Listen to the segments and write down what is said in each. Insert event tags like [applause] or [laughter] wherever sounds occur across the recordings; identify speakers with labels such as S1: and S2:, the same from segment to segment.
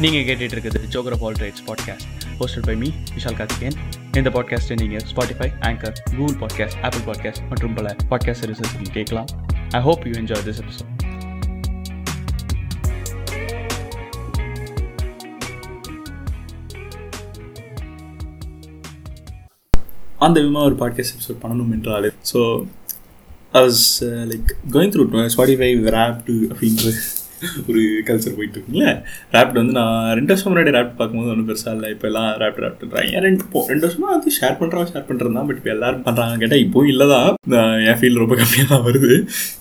S1: நீங்கள் கேட்டுட்டு இருக்கிறது ஜோக்ரா all rights podcast hosted by me Vishal Karthikeyan இந்த பாட்காஸ்ட்டை நீங்கள் Spotify anchor Google podcast Apple podcast மற்றும் பல பாட்காஸ்ட் சர்வீசஸ் கேட்கலாம். I hope you enjoy this episode
S2: அந்த விதமாக ஒரு பாட்காஸ்ட் எபிசோட் பண்ணணும் என்றாலே so I was like going through Spotify wrapped அப்படின்ற ஒரு கல்ச்சர் போயிட்டு இருக்குல்ல ரேப்ட் வந்து நான் ரெண்டு வருஷம் முன்னாடி ரேப்ட் பார்க்கும்போது ஒன்றும் பெருசாக இல்லை. இப்போ எல்லாம் ரேப்ட் ரேப்ட்ன்றாங்க ரெண்டு இப்போ ரெண்டு வருஷமாக வந்து ஷேர் பண்ணுறவங்க ஷேர் பண்ணுறது தான் பட் இப்போ எல்லாரும் பண்ணுறாங்க கேட்டால் இப்போ இல்லை தான் என் ஃபீல்டு ரொம்ப கம்மியாக தான் வருது.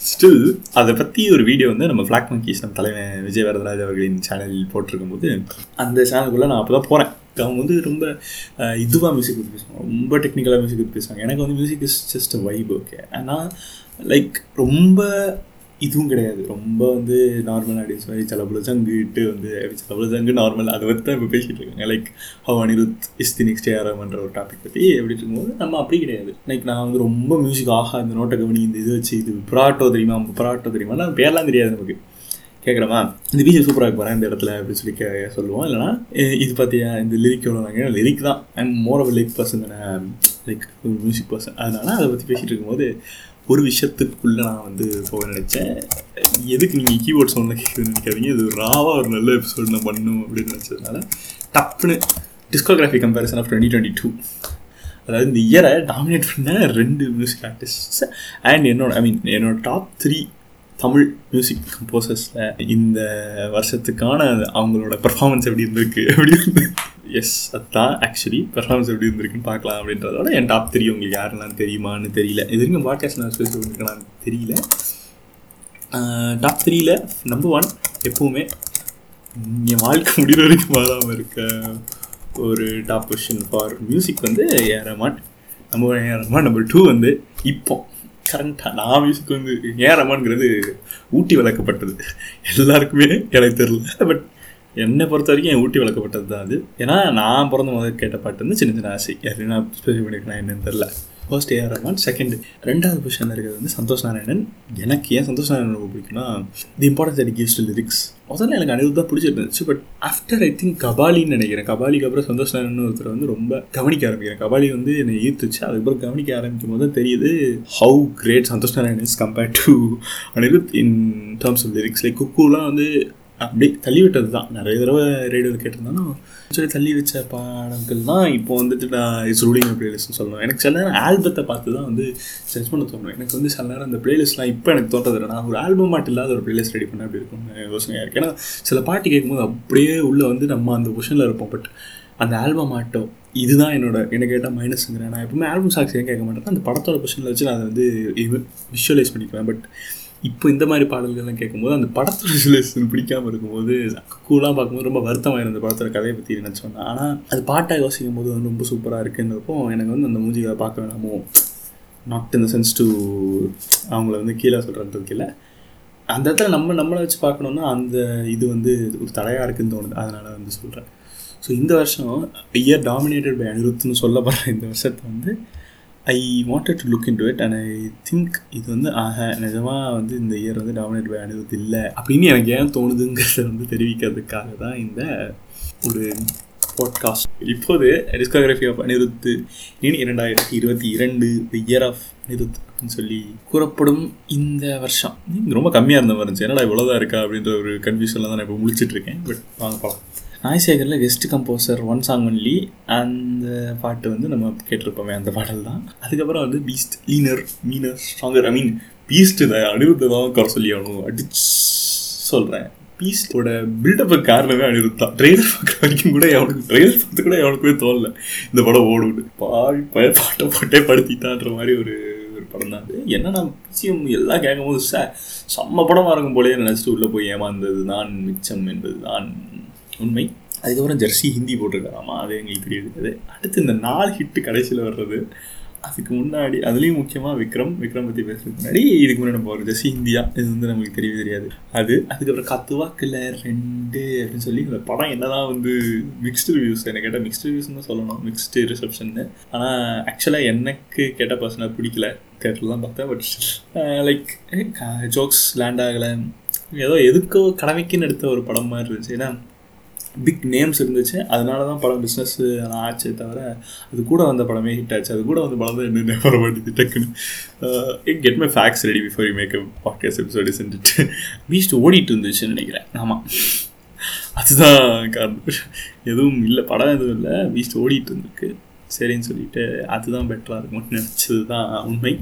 S2: ஸ்டில் அதை பற்றி ஒரு வீடியோ வந்து நம்ம ஃப்ளாக் மங்கீஸ் நம்ம தலைவன் விஜய் வரதராஜ் அவர்களின் சேனலில் போட்டிருக்கும் போது அந்த சேனலுக்குள்ளே நான் அப்போ தான் போகிறேன் அவங்க வந்து ரொம்ப இதுவாக மியூசிக் பற்றி பேசுவாங்க. ரொம்ப டெக்னிக்கலாக மியூசிக் பற்றி பேசுவாங்க. எனக்கு வந்து music is just vibe okay ஆனால் லைக் ரொம்ப இதுவும் கிடையாது. ரொம்ப வந்து நார்மல் ஆடியன்ஸ் மாதிரி சலபுல ஜங்குட்டு வந்து சலபுல ஜங்கு நார்மல் அதை பற்றி தான் இப்போ பேசிகிட்டு இருக்காங்க. Like how Anirudh is the next ஏறாமன்ற ஒரு டாபிக் பற்றி எப்படி இருக்கும்போது நம்ம அப்படி கிடையாது. லைக் நான் வந்து ரொம்ப மியூசிக் ஆஹா இந்த நோட்டை கவனி இந்த இது வச்சு இது ப்ராட்டோ தெரியுமா ப்ராட்டோ தெரியுமா நான் பேர்லாம் தெரியாது நமக்கு. கேட்குறமா இந்த பீஜம் சூப்பராக போகிறேன் இந்த இடத்துல அப்படின்னு சொல்லி கே சொல்லுவோம். இல்லைனா இது பார்த்தியா இந்த லிரிக் எவ்வளோ நாங்கள் லிரிக் தான். I'm more of lyric person தானே லைக் மியூசிக் பர்சன் அதனால அதை பற்றி பேசிகிட்டு இருக்கும்போது ஒரு விஷயத்துக்குள்ளே நான் வந்து போக நினச்சேன். எதுக்கு நீங்கள் கீபோர்ட் சவுண்டில் கேட்குதுன்னு நினைக்காதீங்க. இது ராவாக ஒரு நல்ல எபிசோட் நான் பண்ணும் அப்படின்னு நினச்சதுனால டப்புன்னு discography comparison of twenty twenty two அதாவது இந்த இயரை டாமினேட் பண்ண ரெண்டு மியூசிக் ஆர்டிஸ்ட்ஸ் அண்ட் என்னோட ஐ மீன் என்னோட டாப் த்ரீ தமிழ் மியூசிக் கம்போசர்ஸில் இந்த வருஷத்துக்கான அவங்களோட பெர்ஃபார்மன்ஸ் எப்படி இருந்திருக்கு? எப்படி இருந்து? எஸ் அதுதான் ஆக்சுவலி பெர்ஃபார்மன்ஸ் எப்படி இருந்திருக்குன்னு பார்க்கலாம் அப்படின்றதோட என் டாப் தெரியும் உங்களுக்கு யாரெல்லாம் தெரியுமான்னு தெரியல. இது வரைக்கும் பாட்காஸ்ட் நான் ஸ்பெஷல் பண்ணிருக்கலாம்னு தெரியல. டாப் த்ரீயில் நம்பர் ஒன் எப்போவுமே என் வாழ்க்கை முடிகிற வரைக்கும் மாறாமல் இருக்க ஒரு டாப் கொஷின் ஃபார் மியூசிக் வந்து A number one A number two வந்து இப்போ. கரண்ட்டாக நான் மியூசிக் வந்து ஏன் ரமான்ங்கிறது ஊட்டி வளர்க்கப்பட்டது. எல்லாருக்குமே எனக்கு தெரில பட் என்னை பொறுத்த வரைக்கும் என் ஊட்டி வளர்க்கப்பட்டது தான் அது. ஏன்னா நான் பிறந்த முதல் கேட்ட பாட்டு வந்து சின்ன சின்ன ஆசை. யாரையும் நான் ஸ்பெசிஃபிக் பண்ணிக்கலாம் என்னன்னு தெரில ஃபர்ஸ்ட் ஏஆர் ரஹ்மான் செகண்ட் ரெண்டாவது பொசிஷனில் இருக்கிறது வந்து சந்தோஷ் நாராயணன். எனக்கு ஏன் சந்தோஷ் நாராயணன் ரொம்ப பிடிக்கும்னா the importance that gives to lyrics முதல்ல எனக்கு அனிருத் தான் பிடிச்சிருந்துச்சு பட் ஆஃப்டர் ஐ திங்க் கபாலின்னு நினைக்கிறேன். கபாலிக்கு அப்புறம் சந்தோஷ் நாராயணன் ஒருத்தர் வந்து ரொம்ப கவனிக்க ஆரம்பிக்கிறேன் கபாலி வந்து என்னை ஈர்த்துச்சு. அதுக்கப்புறம் கவனிக்க ஆரம்பிக்கும் போது தெரியுது how great Santhosh Narayanan is compared to Anirudh in terms of lyrics like குக்கூலாம் வந்து அப்படி தள்ளி விட்டது தான். நிறைய தடவை ரேடியோவில் கேட்டிருந்தாலும் சொல்லி தள்ளி வச்ச பாடங்கள் தான் இப்போ வந்துட்டு நான் இஸ் ரூலிங் பிளேலிஸ்ட்னு சொல்லணும். எனக்கு சில நேரம் ஆல்பத்தை பார்த்து தான் வந்து சர்ச் பண்ண தோணும். எனக்கு வந்து சில நேரம் அந்த பிளேலிஸ்ட்லாம் இப்போ எனக்கு தோட்டது நான் ஒரு ஆல்பம் மட்டும் இல்லாத ஒரு பிளேலிஸ்ட் ரெடி பண்ண அப்படி இருக்கும் யோசனையாக இருக்குது ஏன்னா சில பாட்டு கேட்கும்போது அப்படியே உள்ளே வந்து நம்ம அந்த பொஷனில் இருப்போம். பட் அந்த ஆல்பம் ஆட்டம் இதுதான் என்னோட என்ன கேட்டால் மைனஸுங்கிறேன் நான் எப்பவுமே ஆல்பம் சாக்ஸ் ஏன் கேட்க மாட்டேன் அந்த படத்தோட பொசிஷனில் வச்சு நான் அதை வந்து விஷுவலைஸ் பண்ணிக்குவேன். பட் இப்போ இந்த மாதிரி பாடல்கள்லாம் கேட்கும்போது அந்த படத்தோட விசுவலைசேஷன் பிடிக்காமல் இருக்கும்போது கூலாக பார்க்கும்போது ரொம்ப வருத்தமாக இருந்த படத்தோட கதையை பற்றி நினச்சோன்னா ஆனால் அது பாட்டாக யோசிக்கும் போது வந்து ரொம்ப சூப்பராக இருக்குன்றப்போ எனக்கு வந்து அந்த மூஞ்சிகளை பார்க்க வேணாமோ நாட் த சென்ஸ் டு அவங்கள வந்து கீழே சொல்கிறதுக்கு இல்லை. அந்த இடத்துல நம்ம நம்மளை வச்சு பார்க்கணுன்னா அந்த இது வந்து ஒரு தடையாக இருக்குன்னு தோணுது. அதனால் வந்து சொல்கிறேன் ஸோ இந்த வருஷம் இயர் டாமினேட்டட் பை அனிருத்னு சொல்லப்படுற இந்த வருஷத்தை வந்து I wanted to look into it and I think இது வந்து ஆக நிஜமாக வந்து இந்த இயர் வந்து டாமினேட் பை அனிருத் இல்லை. அப்படின்னு எனக்கு ஏன் தோணுதுங்கிறத வந்து தெரிவிக்கிறதுக்காக தான் இந்த ஒரு பாட்காஸ்ட் இப்போது டிஸ்கோகிராஃபி ஆஃப் அனிருத்து இனி இரண்டாயிரத்தி இருபத்தி இரண்டு தி இயர் ஆஃப் அனிருத் அப்படின்னு சொல்லி கூறப்படும் இந்த வருஷம். ரொம்ப கம்மியாக இருந்த மாதிரி இருந்துச்சு. என்னடா இவ்வளோதான் இருக்கா அப்படின்ற ஒரு கன்ஃபியூஷனில் தான் நான் இப்போ முடிச்சுட்டு இருக்கேன். பட் வாங்க பார்க்கலாம் நாய்சேகரில் best composer one song only அந்த பாட்டு வந்து நம்ம கேட்டிருப்போமே அந்த பாடல் தான் அதுக்கப்புறம் வந்து Beast leaner meaner stronger I mean Beast அனிருத்தை தான் குறை சொல்லி ஆகணும். அடிச்சு சொல்கிறேன் பீஸ்டோட பில்டப் காரணமே அனிருத்தான் ட்ரெயிலர் பார்க்குற வரைக்கும் கூட எவனுக்கு ட்ரெயிலர் பார்த்து கூட எவனுக்குமே தோணல. இந்த படம் ஓடுவிடு பாவி பய பாட்டை பாட்டே படுத்திட்டான்ற மாதிரி ஒரு ஒரு படம் தான் அது. என்னன்னா பிசிஎம் எல்லாம் கேட்கும் போது சார் செம்ம படமாக இருக்கும் போலே நினச்சிட்டு உள்ளே போய் ஏமாந்தது தான் மிச்சம் என்பது தான் உண்மை. அதுக்கப்புறம் ஜெர்சி ஹிந்தி போட்டிருக்காராமா? அது எங்களுக்கு தெரியாது. அடுத்து இந்த நாலு ஹிட்டு கடைசியில் வர்றது அதுக்கு முன்னாடி அதுலேயும் முக்கியமாக விக்ரம். விக்ரம் பற்றி பேசுறதுக்கு முன்னாடி இதுக்கு முன்னாடி நம்ம ஒரு ஜெர்சி ஹிந்தியா? இது வந்து நமக்கு தெரியவே தெரியாது. அது அதுக்கப்புறம் கத்துவாக்கில் ரெண்டு அப்படின்னு சொல்லி இந்த படம் என்னதான் வந்து மிக்ஸ்டு ரிவ்யூஸ் என்ன கேட்டால் மிக்ஸ்டு ரிவ்யூஸ்னு தான் சொல்லணும். மிக்ஸ்டு ரிசப்ஷன் ஆனால் ஆக்சுவலாக எனக்கு கேட்ட பர்சனாக பிடிக்கல. தேட்டரில் தான் பார்த்தேன் பட் லைக் ஜோக்ஸ் லேண்ட் ஆகலை. ஏதோ எதுக்கோ கடமைக்குன்னு எடுத்த ஒரு படம் மாதிரி இருந்துச்சு. ஏன்னா பிக் நேம்ஸ் இருந்துச்சு. அதனால தான் படம் பிஸ்னஸ் எல்லாம் ஆச்சே தவிர அது கூட வந்த படமே ஹிட் ஆச்சு. அது கூட வந்து படம் தான் என்ன வர மாட்டேங்குது டக்குன்னு. Get my facts ready before you make podcast episode செஞ்சுட்டு பீஸ்ட் ஓடிட்டு இருந்துச்சுன்னு நினைக்கிறேன். ஆமாம் அதுதான் காரணம். எதுவும் இல்லை படம் எதுவும் இல்லை. பீஸ்ட் ஓடிட்டு இருந்திருக்கு. சரின்னு சொல்லிட்டு அதுதான் பெட்டராக இருக்கும்னு நினச்சது தான் உண்மை.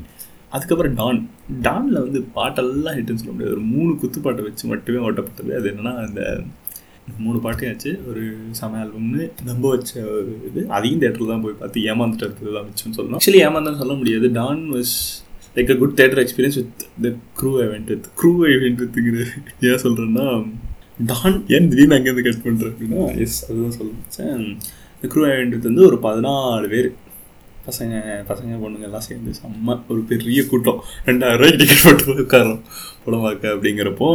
S2: அதுக்கப்புறம் டான் டானில் வந்து பாட்டெல்லாம் ஹிட்டுன்னு சொல்ல முடியாது. ஒரு மூணு குத்துப்பாட்டை வச்சு மட்டுமே ஓட்டப்பட்டது. அது என்னென்னா அந்த மூணு பாட்டையும் ஆச்சு. ஒரு சம ஆல்பம்னு நம்ப வச்ச ஒரு இது. அதையும் தேட்டரில் தான் போய் பார்த்து ஏமாந்துட்டு இருக்கிறது தான் வச்சுன்னு சொல்லணும். ஆக்சுவலி ஏமாந்தான் சொல்ல முடியாது. Don was like a good theatre experience with the crew event with crew event வித்துங்கிறது ஏன் சொல்கிறேன்னா டான் ஏன் திடீர்னு அங்கேருந்து கட் பண்ணுறேன் அப்படின்னா எஸ் அதுதான் சொல்ல வச்சேன். க்ரூ event வந்து ஒரு பதினாலு பேர். பசங்க பசங்க பொண்ணுங்க எல்லாம் சேர்ந்து செம்ம ஒரு பெரிய கூட்டம். ரெண்டாயிரம் ரூபாய் டிக்கெட் போட்டு உட்காரோம் படம் பார்க்க அப்படிங்கிறப்போ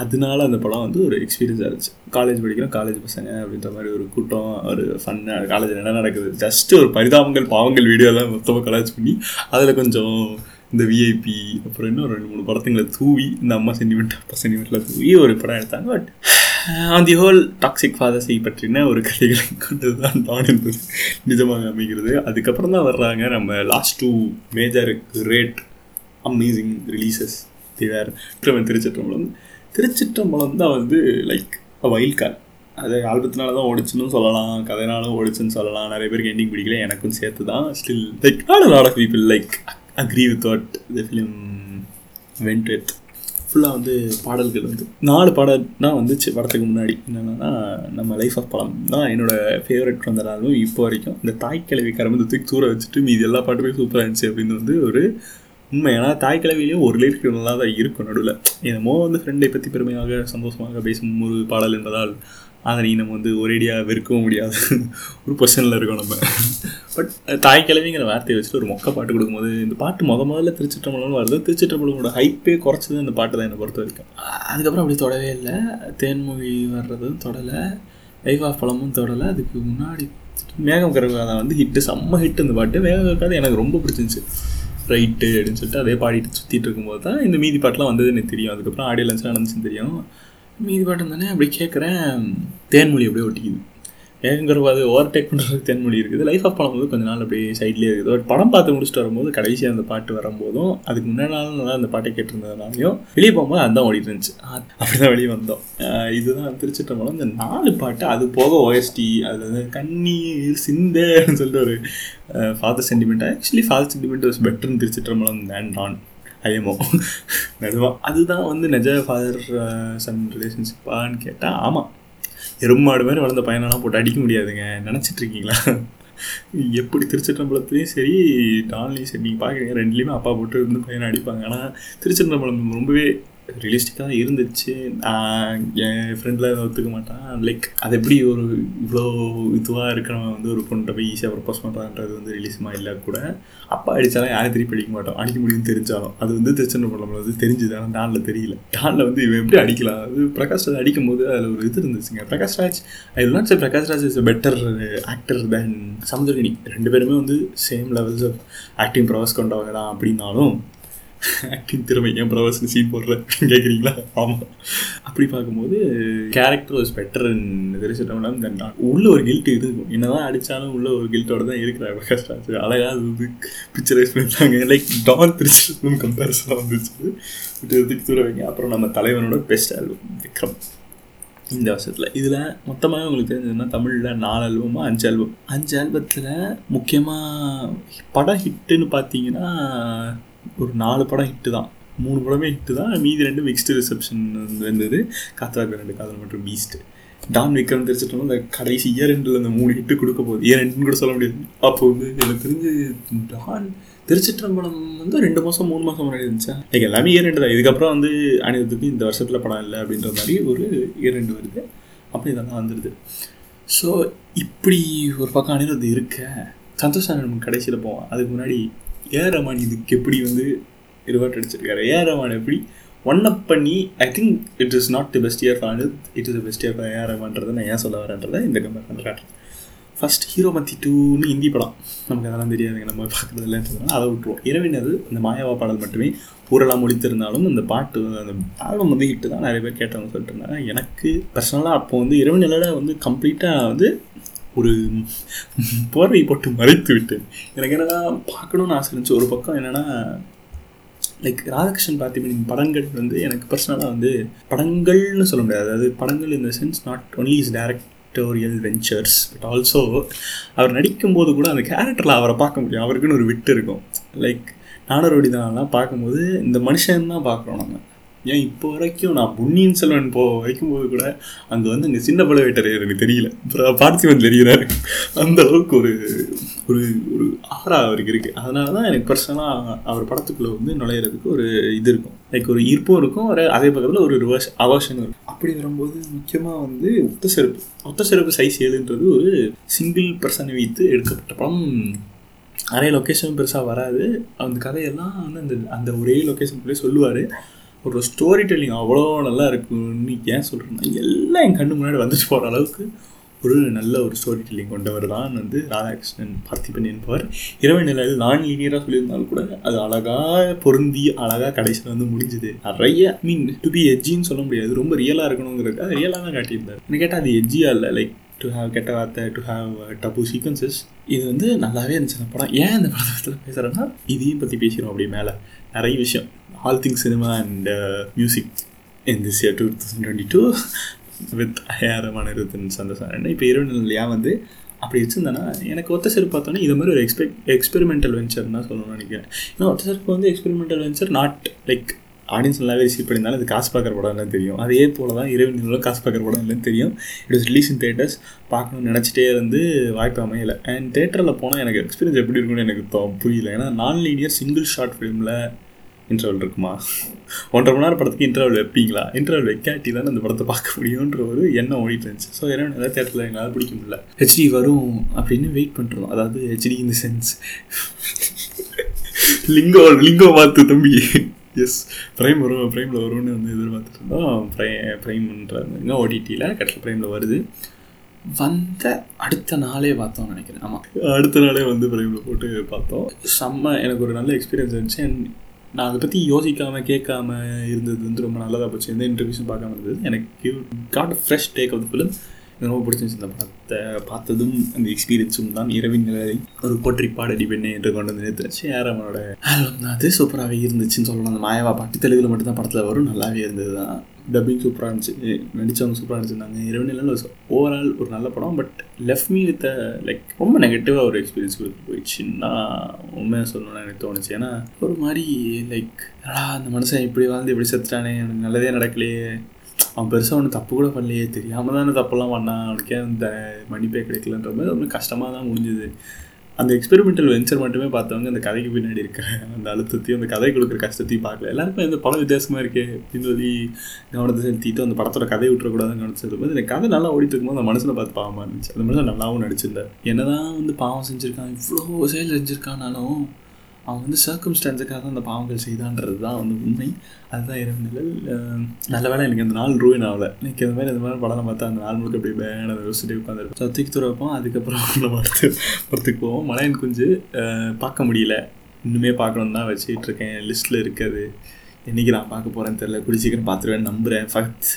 S2: அதனால அந்த படம் வந்து ஒரு எக்ஸ்பீரியன்ஸாக இருந்துச்சு. காலேஜ் படிக்கிறோம் காலேஜ் பசங்க அப்படின்ற மாதிரி ஒரு கூட்டம் ஒரு ஃபன்னு காலேஜில் என்ன நடக்குது? ஜஸ்ட் ஒரு பரிதாபங்கள் பாவங்கள் வீடியோலாம் மொத்தமாக கலாய்ச்சி பண்ணி அதில் கொஞ்சம் இந்த விஐபி அப்புறம் இன்னும் ரெண்டு மூணு படத்துங்களை தூவி இந்த அம்மா சென்டிமெண்ட் அப்பா சென்டிமெண்ட்டில் தூவி ஒரு படம் எடுத்தாங்க. But on the whole toxic ஃபாதர்ஸை பற்றின ஒரு கதைகளை கொண்டு தான் டான் என்பது நிஜமாக அமைகிறது. அதுக்கப்புறம் தான் வர்றாங்க நம்ம last two major great amazing releases there Thiruchitrambalam. Thiruchitrambalam தான் வந்து லைக் வைல்ட் கார்டு அது ஆல்பத்தினால தான் ஓடிச்சுன்னு சொல்லலாம் கதைனாலும் ஓடிச்சுன்னு சொல்லலாம். நிறைய பேருக்கு எண்டிங் பிடிக்கல எனக்கும் சேர்த்து தான் still like not lot of people like agree with what the film went with ஃபுல்லாக வந்து பாடல்கள் வந்து நாலு பாடல் தான் வந்துச்சு படத்துக்கு முன்னாடி. என்னென்னா நம்ம லைஃப் ஆஃப் படம் தான் என்னோட ஃபேவரட் வந்தனாலும் இப்போ வரைக்கும். இந்த தாய் கிழவி கரம்பு தூக்கி தூர வச்சுட்டு மீதி எல்லா பாட்டுமே சூப்பராக இருந்துச்சு அப்படின்னு வந்து ஒரு உண்மை. ஏன்னா தாய் கிழவிலையும் ஒரு லிரிக் நல்லா தான் இருக்கும் நடுவில். என்னமோ வந்து ஃப்ரெண்டை பற்றி பெருமையாக சந்தோஷமாக பேசும் ஒரு பாடல் என்பதால் அதனை நம்ம வந்து ஒரேடியாக வெறுக்கவும் முடியாது. ஒரு பொசிஷனில் இருக்கோம் நம்ம. பட் தாய் கிழவிங்கிற வார்த்தையை வச்சுட்டு ஒரு மொக்க பாட்டு கொடுக்கும்போது இந்த பாட்டு முத முதல்ல திருச்சிற்றம்பலம் வருது. திருச்சிற்றம்பலமோட ஹைப்பே குறைச்சது அந்த பாட்டு தான் என்னை பொறுத்த வரைக்கும். அதுக்கப்புறம் அப்படி தொடவே இல்லை. தேன்மொழி வர்றதும் தொடலை. லைஃப் ஆஃப் பழமும் தொடலை. அதுக்கு முன்னாடி மேகம் கருவாதான் வந்து ஹிட்டு செம்ம ஹிட் இந்த பாட்டு. மேகம் கருக்காது எனக்கு ரொம்ப பிடிச்சிருந்துச்சு. ரைட்டு அப்படின்னு சொல்லிட்டு அதே பாடிட்டு சுற்றிட்டு இருக்கும்போது தான் இந்த மீதி பாட்டெலாம் வந்தது எனக்கு தெரியும். அதுக்கப்புறம் ஆடியோ லன்ச்லாம் நடந்துச்சுன்னு தெரியும். மீதி பாட்டு தானே அப்படி கேட்குறேன் தேன்மொழி அப்படியே ஒட்டிக்குது. ஏகங்கிறவாது ஓவர்டேக் பண்ணுறதுக்கு தென்மொழி இருக்குது. லைஃப் ஆஃப் படம் போது கொஞ்ச நாள் அப்படியே சைட்லேயே இருக்குது. ஒரு படம் பார்த்து முடிச்சுட்டு வரும்போது கடைசியாக அந்த பாட்டு வரும்போதும் அதுக்கு முன்னாடி நல்லா அந்த பாட்டை கேட்டிருந்ததுனாலையும் வெளியே போகும்போது அதுதான் ஓடிட்டு இருந்துச்சு. அப்படி தான் வெளியே வந்தோம். இதுதான் திருச்சிட்டம்பலம் இந்த நாலு பாட்டு அது போக ஓஎஸ்டி அதில் வந்து கண்ணீர் சிந்தேன்னு சொல்லிட்டு ஒரு father sentiment actually father sentiment was பெட்டர்னு Thiruchitrambalam தேன் நான் ஐஎம்ஓ நிஜமாக அதுதான் வந்து நிஜ ஃபாதர் சன் ரிலேஷன்ஷிப்பான்னு கேட்டால் ஆமாம் எருமாடு மாதிரி வளர்ந்த பையனெல்லாம் போட்டு அடிக்க முடியாதுங்க. நினச்சிட்ருக்கீங்களா எப்படி திருச்சிற்றம்பலத்துலேயும் சரி டான்லேயும் சரி நீங்கள் பார்க்குறீங்க ரெண்டுலேயுமே அப்பா போட்டு இருந்து பையனை அடிப்பாங்க. ஆனால் திருச்சிற்றம்பலம் ரொம்பவே ரியலிஸ்டிக்காக இருந்துச்சு. நான் என் ஃப்ரெண்டில் ஒத்துக்க மாட்டான். லைக் அது எப்படி ஒரு இவ்வளோ இதுவாக இருக்கிறவன் வந்து ஒரு பொண்ணை போய் ஈஸியாக ப்ரப்போஸ் பண்ணுறான்றது வந்து ரிலீஸுமாக இல்லை கூட அப்பா அடித்தாலும் யாரும் திருப்பி அடிக்க மாட்டோம் அடிக்க முடியும்னு தெரிஞ்சாலும். அது வந்து திருச்செந்தபுரம்ல வந்து தெரிஞ்சுது ஆனால் டானில் தெரியல. டானில் வந்து இவன் எப்படி அடிக்கலாம்? அது பிரகாஷ் ராஜ் அடிக்கும் போது அதில் ஒரு இது இருந்துச்சுங்க. Prakash Raj I not say Prakash Raj is better actor than Samuthirakani ரெண்டு பேருமே வந்து same levels of acting prowess கொண்டவங்க தான் அப்படின்னாலும் ஆக்டிங் திறமை ஏன் ப்ரொவஸ்னு சீன் போடுற? கேட்குறீங்களா ஆமாம் அப்படி பார்க்கும்போது கேரக்டர் வாஸ் பெட்டர் தெரிஞ்சிட்டோம்னா தென் உள்ள ஒரு கில்ட் இருக்கும். என்னதான் அடித்தாலும் உள்ள ஒரு கில்ட்டோட தான் இருக்கிறாங்க பிரகாஷ் ராஜ் அழகாக இது பிக்சரைஸ் பண்ணிட்டாங்க லைக் டான் திருச்சிடும் கம்பேரிசனாக வந்துச்சு இதுக்கு தூர வைங்க. அப்புறம் நம்ம தலைவனோட பெஸ்ட் ஆல்பம் விக்ரம். இந்த வருஷத்தில். இதில் மொத்தமாக உங்களுக்கு தெரிஞ்சதுன்னா தமிழில் நாலு ஆல்பமா அஞ்சு ஆல்பம் அஞ்சு ஆல்பத்தில் முக்கியமாக படம் ஹிட்டுன்னு பார்த்தீங்கன்னா ஒரு நாலு படம் ஹிட்டு தான். மூணு படமே ஹிட்டு தான். மீதி ரெண்டு மிக்ஸ்டு ரிசப்ஷன் இருந்தது. காத்தாக்கு ரெண்டு காதல் மற்றும் பீஸ்ட்டு டான் விக்ரம் தெரிஞ்சிட்டோம் இந்த கடைசி இயர் ரெண்டில் அந்த மூணு ஹிட்டு கொடுக்க போகுது. இயர் ரெண்டுன்னு கூட சொல்ல முடியாது. அப்போ வந்து எனக்கு தெரிஞ்சு டான் திருச்சிற்றம்பலம் வந்து ரெண்டு மாதம் மூணு மாதம் முன்னாடி இருந்துச்சா? லைக் எல்லாமே இயர் ரெண்டு தான். இதுக்கப்புறம் வந்து அணிவதுக்கு இந்த வருஷத்தில் படம் இல்லை அப்படின்ற மாதிரி ஒரு இயர் ரெண்டு வருது. அப்படி இதெல்லாம் வந்துடுது ஸோ இப்படி ஒரு பக்கம் அணிவது இருக்க சந்தோஷ் கடைசியில் போவான். அதுக்கு முன்னாடி ஏஆர் ரமான் இதுக்கு எப்படி வந்து ரிவர்ட் அடிச்சிருக்காரு? ஏஆர் ரமான் எப்படி ஒன் அப் பண்ணி I think it is not the best year for it is the best year for AR ரமான்றதை நான் ஏன் சொல்ல வரேன்றதை இந்த கம்பேர் பண்ணுறேன் ஃபஸ்ட் ஹீரோ மத்தி டூன்னு ஹிந்தி படம். நமக்கு அதெல்லாம் தெரியாதுங்க நம்ம பார்க்குறது இல்லைன்றதுனால அதை விட்டுருவோம். இரவின் அது அந்த மாயாவா பாடல் மட்டுமே ஊரெல்லாம் முடித்திருந்தாலும் அந்த பாட்டு அந்த ஆல்பம் வந்து ஹிட்டு தான் நிறைய பேர் கேட்டவங்க சொல்லிட்டு இருந்தாங்க. எனக்கு பர்சனலாக அப்போ வந்து இரவு வந்து கம்ப்ளீட்டாக வந்து ஒரு போர்வை போட்டு மறைத்து விட்டேன். எனக்கு என்னென்னா பார்க்கணுன்னு ஆசை இருந்துச்சு. ஒரு பக்கம் என்னென்னா லைக் ராதாகிருஷ்ணன் பார்த்திபனின் படங்கள் வந்து எனக்கு பர்சனலாக வந்து படங்கள்னு சொல்ல முடியாது. அதாவது படங்கள் இந்த sense not only is directorial ventures but also அவர் நடிக்கும்போது கூட அந்த கேரக்டரில் அவரை பார்க்க முடியும். அவருக்குன்னு ஒரு விட்டு இருக்கும். லைக் நாடரோடி தான் பார்க்கும்போது இந்த மனுஷன் தான் பார்க்குறோம் நம்ம. ஏன் இப்போ வரைக்கும் நான் பொன்னியின் செல்வன் போ வைக்கும்போது கூட அங்கே வந்து அங்கே சின்ன பழவேட்டர் எனக்கு தெரியல. பார்த்திபன் தெரிகிறாரு. அந்த அளவுக்கு ஒரு ஒரு ஒரு ஆறா அவருக்கு இருக்குது அதனால தான் எனக்கு பர்சனலாக அவர் படத்துக்குள்ளே வந்து நுழையிறதுக்கு ஒரு இது இருக்கும். லைக் ஒரு ஈர்ப்பும் இருக்கும். ஒரு அதே பக்கத்தில் ஒரு ரிவர்ஸ் அவர்ஷன் இருக்கும். அப்படி வரும்போது முக்கியமாக வந்து ஒத்த செருப்பு. ஒத்த செருப்பு சைஸ் ஏழுன்றது ஒரு சிங்கிள் பர்சனை வைத்து எடுக்கப்பட்ட படம். நிறைய லொக்கேஷன் பெருசாக வராது. அந்த கதையெல்லாம் வந்து அந்த அந்த ஒரே லொக்கேஷனுக்குள்ளே சொல்லுவார். ஒரு ஸ்டோரி டெல்லிங் அவ்வளோ நல்லா இருக்குன்னு ஏன் சொல்கிறேன்னா எல்லாம் என் கண்ணு முன்னாடி வந்துட்டு போகிற அளவுக்கு ஒரு நல்ல ஒரு ஸ்டோரி டெல்லிங் கொண்டவர் தான் வந்து ராதாகிருஷ்ணன் பார்த்திபன் என்பவர். இரவு நிலையில் நான் லீனியராக சொல்லியிருந்தாலும் கூட அது அழகாக பொருந்தி அழகாக கடைசியில் வந்து முடிஞ்சுது. நிறைய மீன் டு பி எஜ்ஜின்னு சொல்ல முடியாது. ரொம்ப ரியலாக இருக்கணுங்கிறது அது ரியலாக தான் காட்டியிருந்தார். எனக்கு கேட்டால் அது எஜ்ஜியாக இல்லை. லைக் டு ஹாவ் கெட்ட வார்த்தை டு ஹாவ் டபு சீக்வன்சஸ் இது வந்து நல்லாவே இருந்துச்சு அந்த படம். ஏன் அந்த படத்தில் பேசுகிறேன்னா இதையும் பற்றி பேசிடுவோம் அப்படி மேலே. நிறைய விஷயம். All things cinema and music in this year two thousand twenty two with ஏரமான சந்தோஷம் இப்போ இரவு நிலையாக வந்து அப்படி வச்சுருந்தேன்னா எனக்கு ஒத்த செருப்பு பார்த்தோன்னே இது மாதிரி ஒரு எக்ஸ்பெக் எக்ஸ்பெரிமெண்டல் வெஞ்சர் தான் சொல்லணும்னு நினைக்கிறேன். ஏன்னா ஒத்த செருப்பு வந்து experimental venture not like audience நல்லாவே ரிசீவ் பண்ணியிருந்தாலும் அது காசு பார்க்குற படம் இல்லைன்னு தெரியும். அதே போல் தான் இரவு காசு பார்க்குற படம் இல்லைன்னு தெரியும். It is release in theatres பார்க்கணும்னு நினச்சிட்டே இருந்து வாய்ப்பு அமையலை. அண்ட் தேட்டரில் போனால் எனக்கு எக்ஸ்பீரியன்ஸ் எப்படி இருக்குன்னு எனக்கு புரியல. ஏன்னா நான் லீனியர் சிங்கிள் ஷார்ட் ஃபிலிமில் இன்டர்வல் இருக்குமா? ஒன்றரை மணி நேரம் படத்துக்கு இன்டர்வல் வைப்பீங்களா? இன்டர்வல் வைக்காட்டி தான் அந்த படத்தை பார்க்க முடியுன்ற ஒரு எண்ணம் ஓடிட்டு இருந்துச்சு. ஸோ என்ன நிறைய தேட்டரில் எங்களால் பிடிக்க முடியல. ஹெச்டி வரும் அப்படின்னு வெயிட் பண்ணுறோம் அதாவது ஹெச்டி இந்த சென்ஸ் லிங்கோ லிங்கோ பார்த்து தம்பி. எஸ் ப்ரைம் வரும் ப்ரைமில் வரும்னு வந்து எதிர்பார்த்துட்டு இருந்தோம். ப்ரை ப்ரைம்ன்றாங்க ஓடிடியில் கட்டில் ப்ரைமில் வருது. வந்த அடுத்த நாளே பார்த்தோம் நினைக்கிறேன். ஆமாம் அடுத்த நாளே வந்து ப்ரைமில் போட்டு பார்த்தோம். செம்ம எனக்கு ஒரு நல்ல எக்ஸ்பீரியன்ஸ் இருந்துச்சு. நான் அதை பற்றி யோசிக்காமல் கேட்காம இருந்தது வந்து ரொம்ப நல்லதாக போச்சு. எந்த இன்டர்வியூஸும் பார்க்காம இருந்தது. எனக்கு got fresh take of the film ரொம்ப பிடிச்சிருந்துச்சு இந்த படத்தை பார்த்ததும் அந்த எக்ஸ்பீரியன்ஸும் தான் இரவின் நிலை ஒரு போற்றி பாடடி பெண்ணே என்று கொண்டு வந்து நிறுத்துச்சு யாரவனோட ஆல்பம் தான். அது சூப்பராகவே இருந்துச்சுன்னு சொல்லலாம் அந்த மாயாவா பாட்டு தெலுங்கில் மட்டும்தான் படத்தில் வரும். நல்லாவே இருந்தது தான் டப்பிங் சூப்பராக இருந்துச்சு. நடித்தவங்க சூப்பராக நடிச்சிருந்தாங்க இரவு நிலையில் ஓவரால் ஒரு நல்ல படம். But left me with like ரொம்ப நெகட்டிவாக ஒரு எக்ஸ்பீரியன்ஸ் கொடுத்து போயிடுச்சுன்னா உண்மையாக சொல்லணும்னு எனக்கு தோணுச்சு. ஏன்னா ஒரு மாதிரி லைக் அந்த மனுஷன் இப்படி வாழ்ந்து இப்படி செத்துட்டானே. எனக்கு நல்லதே நடக்கலையே. அவன் பெருசாக ஒன்று தப்பு கூட பண்ணலையே. தெரியாமல் தானே தப்பெல்லாம் பண்ணான் அவனுக்கே அந்த மன்னிப்பே கிடைக்கலன்ற மாதிரி ரொம்ப கஷ்டமாக தான் முடிஞ்சுது. அந்த எக்ஸ்பெரிமெண்டல் வெஞ்சர் மட்டுமே பார்த்தவங்க அந்த கதைக்கு பின்னாடி இருக்க அந்த அழுத்தத்தையும் அந்த கதை கொடுக்குற கஷ்டத்தையும் பார்க்கல. எல்லாருக்கும் இந்த படம் வித்தியாசமாக இருக்கே. அப்படின்னு சொல்லி கவனத்தை செலுத்திட்டு அந்த படத்தோட கதையை விட்டுறக்கூடாதுன்னு கவனத்தை செலுத்தும்போது இந்த கதை நல்லா ஓடிட்டு இருக்கும்போது அந்த மனசில் பார்த்து பாவமாக இருந்துச்சு. அந்த மனுஷன் நல்லாவும் நடிச்சிருந்தார். என்னதான் வந்து பாவம் செஞ்சுருக்கான் இவ்வளோ செயல் செஞ்சுருக்கானாலும் அவன் வந்து சர்க்கம்ஸ்டான்ஸுக்காக தான் அந்த பாவங்கள் செய்தான்றது தான் வந்து உண்மை. அதுதான் இரவு நிழல். நல்ல வேலை எனக்கு அந்த நாள் ரூயின் ஆகலை. எனக்கு இந்த மாதிரி இந்த மாதிரி படம் பார்த்தா அந்த நாள் முழுக்க அப்படியே பேன யோசிச்சுட்டு உட்காந்துருப்போம் சத்திக்கு துறப்போம் அதுக்கப்புறம் நம்ம அடுத்து படத்துக்கு போவோம். மலையன் குஞ்சு பார்க்க முடியல. இன்னுமே பார்க்கணும் தான் வச்சுக்கிட்டு இருக்கேன். லிஸ்ட்டில் இருக்கிறது என்றைக்கு நான் பார்க்க போகிறேன்னு தெரில குடி பார்த்துருவேன் நம்புகிறேன் ஃபக்த்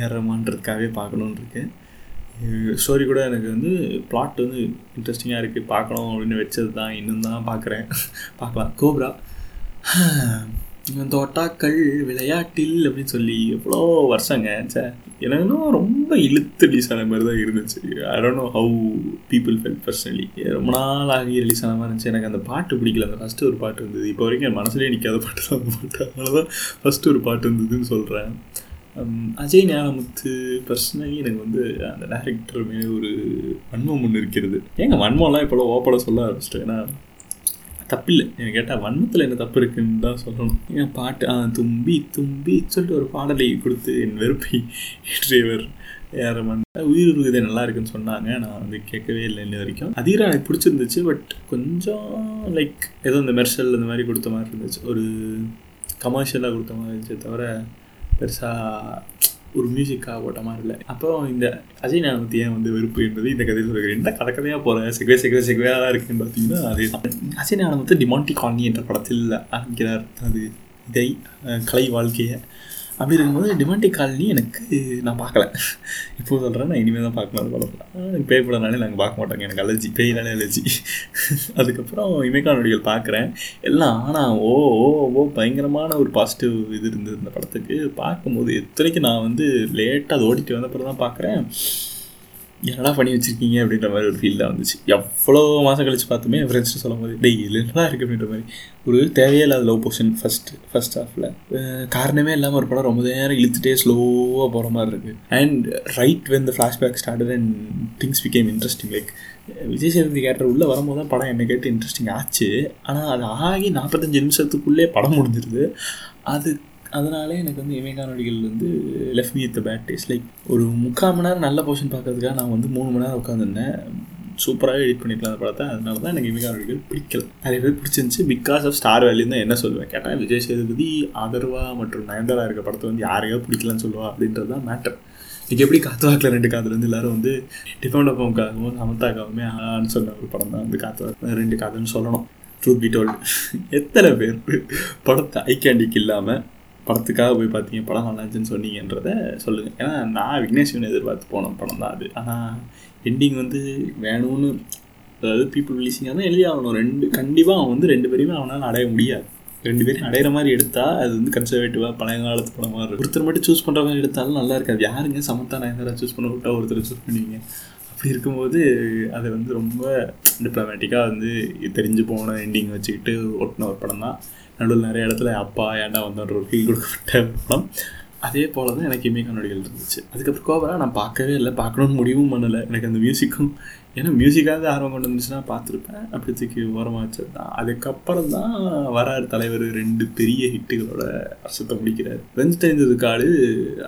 S2: ஏறமான்றதுக்காகவே பார்க்கணுன்னு இருக்கேன். ஸ்டோரி கூட எனக்கு வந்து பிளாட் வந்து இன்ட்ரெஸ்டிங்காக இருக்குது பார்க்கணும் அப்படின்னு வச்சது தான். இன்னும் தான் பார்க்குறேன். [laughs] பார்க்கலாம். கோப்ரா [sighs] தோட்டாக்கள் விளையாட்டில் அப்படின்னு சொல்லி எவ்வளோ வருஷங்க. சே எனக்குன்னா ரொம்ப இழுத்து ரிலீஸ் ஆன மாதிரி தான் இருந்துச்சு. I don't know how people felt personally ரொம்ப நாள் ஆகி ரிலீஸ் ஆன மாதிரி இருந்துச்சு. எனக்கு அந்த பாட்டு பிடிக்கல. அந்த ஃபஸ்ட்டு ஒரு பாட்டு இருந்தது. இப்போ வரைக்கும் என் மனசுலேயே நிற்காத பாட்டு தான் பாட்டு. அதனால தான் ஃபஸ்ட்டு ஒரு பாட்டு இருந்ததுன்னு சொல்கிறேன் அஜய் ஞானமுத்து பர்சனலி எனக்கு வந்து அந்த டேரக்டர் மேலே ஒரு வன்மம் ஒன்று இருக்கிறது. ஏங்க வன்மம்லாம் இப்போலாம் ஓப்பட சொல்ல ஆரம்பிச்சிட்டேன். ஏன்னா தப்பில்லை. எனக்கு கேட்டால் வன்மத்தில் என்ன தப்பு இருக்குன்னு தான் சொல்லணும். ஏன் பாட்டு தும்பி தும்பி சொல்லிட்டு ஒரு பாடலை கொடுத்து என் வெறுப்பை ஏற்றியவர் ஏறமன் உயிர் உருகுதே நல்லா இருக்குன்னு சொன்னாங்க. நான் வந்து கேட்கவே இல்லை இன்ன வரைக்கும். அதீரா எனக்கு பிடிச்சிருந்துச்சு பட் கொஞ்சம் லைக் ஏதோ இந்த மெர்சல் இந்த மாதிரி கொடுத்த மாதிரி இருந்துச்சு. ஒரு கமர்ஷியலாக கொடுத்த மாதிரி இருந்துச்சு தவிர பெருசாக ஒரு மியூசிக்காக ஓட்ட மாதிரி இல்லை. அப்போ இந்த அஜய் ஞானமத்தி ஏன் வந்து வெறுப்பு என்பது இந்த கதையில் சொல்கிறேன் என்ன கதை கதையாக போகிற செக்வே செக்வே செக்வேயாக தான் இருக்குன்னு பார்த்தீங்கன்னா அது அஜய் ஞானமத்து டிமாண்டி காலனி என்ற படத்தில் ஆரம்பிக்கிறார். அது இதை கலை வாழ்க்கையை அப்படி இருக்கும்போது டிமாண்டிக் காலனி எனக்கு நான் பார்க்கல. இப்போ சொல்கிறேன் நான் இனிமேல் தான் பார்க்கணும் அது படம். எனக்கு பேய் படம்னாலே நாங்கள் பார்க்க மாட்டோங்க. எனக்கு அலர்ஜி பேய்னாலே அலர்ஜி அதுக்கப்புறம் இமைக்கா நொடிகள் பார்க்குறேன். எல்லாம் ஆனால் ஓ ஓ ஓ பயங்கரமான ஒரு பாசிட்டிவ் இது இருந்தது இந்த படத்துக்கு. பார்க்கும்போது எத்தனைக்கு நான் வந்து லேட்டாக அது ஓடிட்டு வந்த பிறகு தான் பார்க்குறேன். என்னடா பண்ணி வச்சிருக்கீங்க அப்படின்ற மாதிரி ஒரு ஃபீல் தான் வந்துச்சு. எவ்வளோ மாதம் கழிச்சு பார்த்துமே என் ஃப்ரெண்ட்ஸ்ட்டு சொல்லும் போது டெய் இல்லைன்னா இருக்குது அப்படின்ற மாதிரி. ஒரு தேவையில்லாத லவ் போர்ஷன் ஃபஸ்ட்டு ஃபஸ்ட் ஹாஃபில் காரணமே இல்லாமல் ஒரு படம் ரொம்ப நேரம் இழுத்துட்டே ஸ்லோவாக போகிற மாதிரி இருக்குது and right when the flashback started and things became interesting like Vijay Sethupathi character உள்ளே வரும்போது தான் படம் என்னை கேட்டு இன்ட்ரெஸ்டிங் ஆச்சு. ஆனால் அது ஆகி நாற்பத்தஞ்சு நிமிஷத்துக்குள்ளே படம் முடிஞ்சிருது. அது அதனாலே எனக்கு வந்து இமேகா நொடிகள் வந்து left me with bad taste like ஒரு முக்கால் மணி நேரம் நல்ல போர்ஷன் பார்க்கறதுக்காக நான் வந்து மூணு மணி நேரம் உட்காந்துருந்தேன் சூப்பராகவே எடிட் பண்ணிக்கலாம் அந்த படத்தை. அதனால தான் எனக்கு இமேகா நொடிகள் பிடிக்கல. நிறைய பேர் பிடிச்சிருந்துச்சு. பிகாஸ் ஆஃப் ஸ்டார் வேல்யூன்னு தான் என்ன சொல்லுவேன் கேட்டால் விஜய் சேதுபதி ஆதர்வா மற்றும் நயன்தாரா இருக்க படத்தை வந்து யாரையோ பிடிக்கலன்னு சொல்லுவா அப்படின்றது தான் மேட்டர் இன்றைக்கி எப்படி காத்து வாக்கில் ரெண்டு காதில் இருந்து எல்லாரும் வந்து டிஃபன் அப்பாவுக்காகவும் சமத்தாக்காகவுமே ஆன்னு சொன்ன ஒரு படம் தான் வந்து காத்து ரெண்டு காதுன்னு சொல்லணும். ட்ரூத் பி டோல்டு எத்தனை பேர் படத்தை ஐ கேண்டிக்கு இல்லாமல் படத்துக்காக போய் பார்த்தீங்க படம் நல்லா இருந்துச்சுன்னு சொன்னீங்கன்றத சொல்லுங்கள் ஏன்னா நான் விக்னேஸ்வன் எதிர்பார்த்து போன படம் தான் அது. ஆனால் எண்டிங் வந்து வேணும்னு அதாவது பீப்புள் ரிலீஸிங்காக தான் எழுதி ஆகணும். ரெண்டு கண்டிப்பாக அவன் வந்து ரெண்டு பேரையுமே அவனால் அடைய முடியாது. ரெண்டு பேரும் அடையிற மாதிரி எடுத்தால் அது வந்து கன்சர்வேட்டிவாக பழைய காலத்து படம் மாதிரி இருக்கும். ஒருத்தர் மட்டும் சூஸ் பண்ணுற மாதிரி எடுத்தாலும் நல்லா இருக்காது. யாருங்க சமத்தா நயன்தாரா சூஸ் பண்ண விட்டா ஒருத்தர் சூஸ் பண்ணுவீங்க? அப்படி இருக்கும்போது அதை வந்து ரொம்ப டிப்ளமேட்டிக்காக வந்து தெரிஞ்சு போன எண்டிங் வச்சுக்கிட்டு ஒட்டின ஒரு படம் தான். நடுவில் நிறைய இடத்துல அப்பா ஏன்டா வந்தோன்ற ஒரு ஃபீல் கொடுக்கப்பட்ட படம். அதே போல் தான் எனக்கு இமே கண்ணாடிகள் இருந்துச்சு. அதுக்கப்புறம் கோபரா நான் பார்க்கவே இல்லை. பார்க்கணுன்னு முடிவும் பண்ணலை. எனக்கு அந்த மியூசிக்கும் ஏன்னா மியூசிக்காக ஆர்வம் கொண்டு வந்துச்சுன்னா பார்த்துருப்பேன். அப்படி தூக்கி ஓரமாக வச்சது தான் அதுக்கப்புறம் தான் வராரு தலைவர் ரெண்டு பெரிய ஹிட்டுகளோட வருஷத்தை முடிக்கிறார். வெஞ்சு தெரிஞ்சது காடு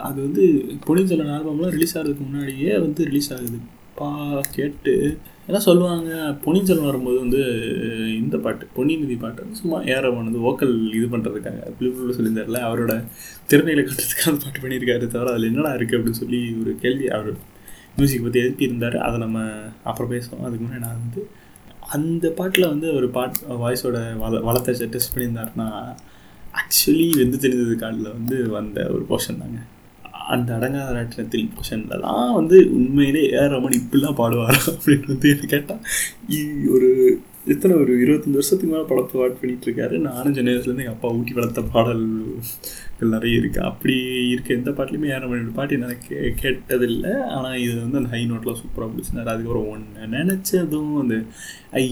S2: அது வந்து பொன்னியின் செல்வன் ஆல்பம்லாம் ரிலீஸ் ஆகிறதுக்கு முன்னாடியே வந்து ரிலீஸ் ஆகுது. பா கேட்டு ஏன்னா சொல்லுவாங்க? பொன்னியின் செல்வன் வரும்போது வந்து இந்த பாட்டு பொன்னியின் நிதி பாட்டு சும்மா ஏற வந்து ஓக்கல் இது பண்ணுறதுக்காக பிள்ளைகளோட சொல்லியிருந்தார்ல அவரோட திறமையில கட்டுறதுக்காக அந்த பாட்டு பண்ணியிருக்காரு தவிர அதில் என்னடா இருக்குது அப்படின்னு சொல்லி ஒரு கேள்வி அவர் மியூசிக் பற்றி எழுப்பி இருந்தார். அதை நம்ம அப்புறம் பேசுவோம். அதுக்கு முன்னாடி நான் வந்து அந்த பாட்டில் வந்து ஒரு பாட் வாய்ஸோட வள வளத்தை டெஸ்ட் பண்ணியிருந்தாருன்னா ஆக்சுவலி வெந்து தெரிஞ்சது காலில் வந்து வந்த ஒரு போர்ஷன் தாங்க. அந்த அடங்காத ராட்டினத்தில் போர்ஷனில் தான் வந்து உண்மையிலே ஏஆர் ரமன் இப்படிலாம் பாடுவார்? அப்படின்னு வந்து என்ன கேட்டால் ஒரு எத்தனை ஒரு இருபத்தஞ்சி வருஷத்துக்கு மேலே படத்தை வாட் பண்ணிகிட்டு இருக்காரு. நானும் சின்ன வயசுலேருந்து எங்கள் அப்பா ஊட்டி வளர்த்த பாடல்கள் நிறைய இருக்குது அப்படி இருக்க எந்த பாட்டிலையுமே ஏஆர் ரமணியோட பாட்டு நான் கே கேட்டதில்லை. ஆனால் இது வந்து அந்த ஹை நோட்லாம் சூப்பராக பிடிச்சிருந்தாரு அதுக்கப்புறம் ஒன்று நினச்சதும் அந்த ஐ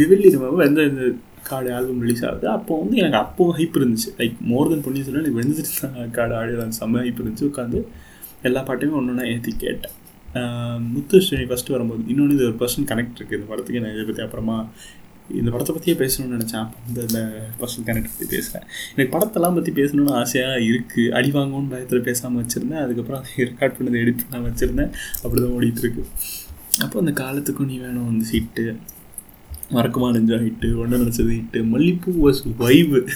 S2: விவில்லி நம்ம எந்த இந்த காடு ஆல்பம் ரிலீஸ் ஆகுது. அப்போ வந்து எனக்கு அப்போ ஹைப் இருந்துச்சு. லைக் மோர் தென் பொண்ணி சொல்ல எனக்கு வெந்துட்டு காடு ஆடியோ செம்ம ஹைப் இருந்துச்சு. உட்காந்து எல்லா பாட்டையுமே ஒன்று ஒன்றா ஏற்றி கேட்டேன் முத்து ஸ்ரீனி ஃபஸ்ட்டு வரும்போது இன்னொன்று இது ஒரு பர்சன் கனெக்ட் இருக்குது இந்த படத்துக்கு நான் இதை பற்றி அப்புறமா இந்த படத்தை பற்றியே பேசணும்னு நினச்சேன். அப்போ வந்து அந்த பர்சன் கனெக்ட் பற்றி பேசுகிறேன் எனக்கு படத்தெல்லாம் பற்றி பேசணும்னு ஆசையாக இருக்குது அடி வாங்கும்னு பயத்தில் பேசாமல் வச்சுருந்தேன். அதுக்கப்புறம் அதை ரெக்கார்ட் பண்ணதை எடிட் பண்ணாமல் வச்சுருந்தேன். அப்படி தான் ஓடிட்டுருக்கு அப்போ அந்த காலத்துக்கும் நீ வேணும் அந்த சீட்டு மறக்குமா நெஞ்சா ஹிட்டு ஒன்று நினச்சது ஹிட்டு மல்லிப்பூ வாஸ் வைவு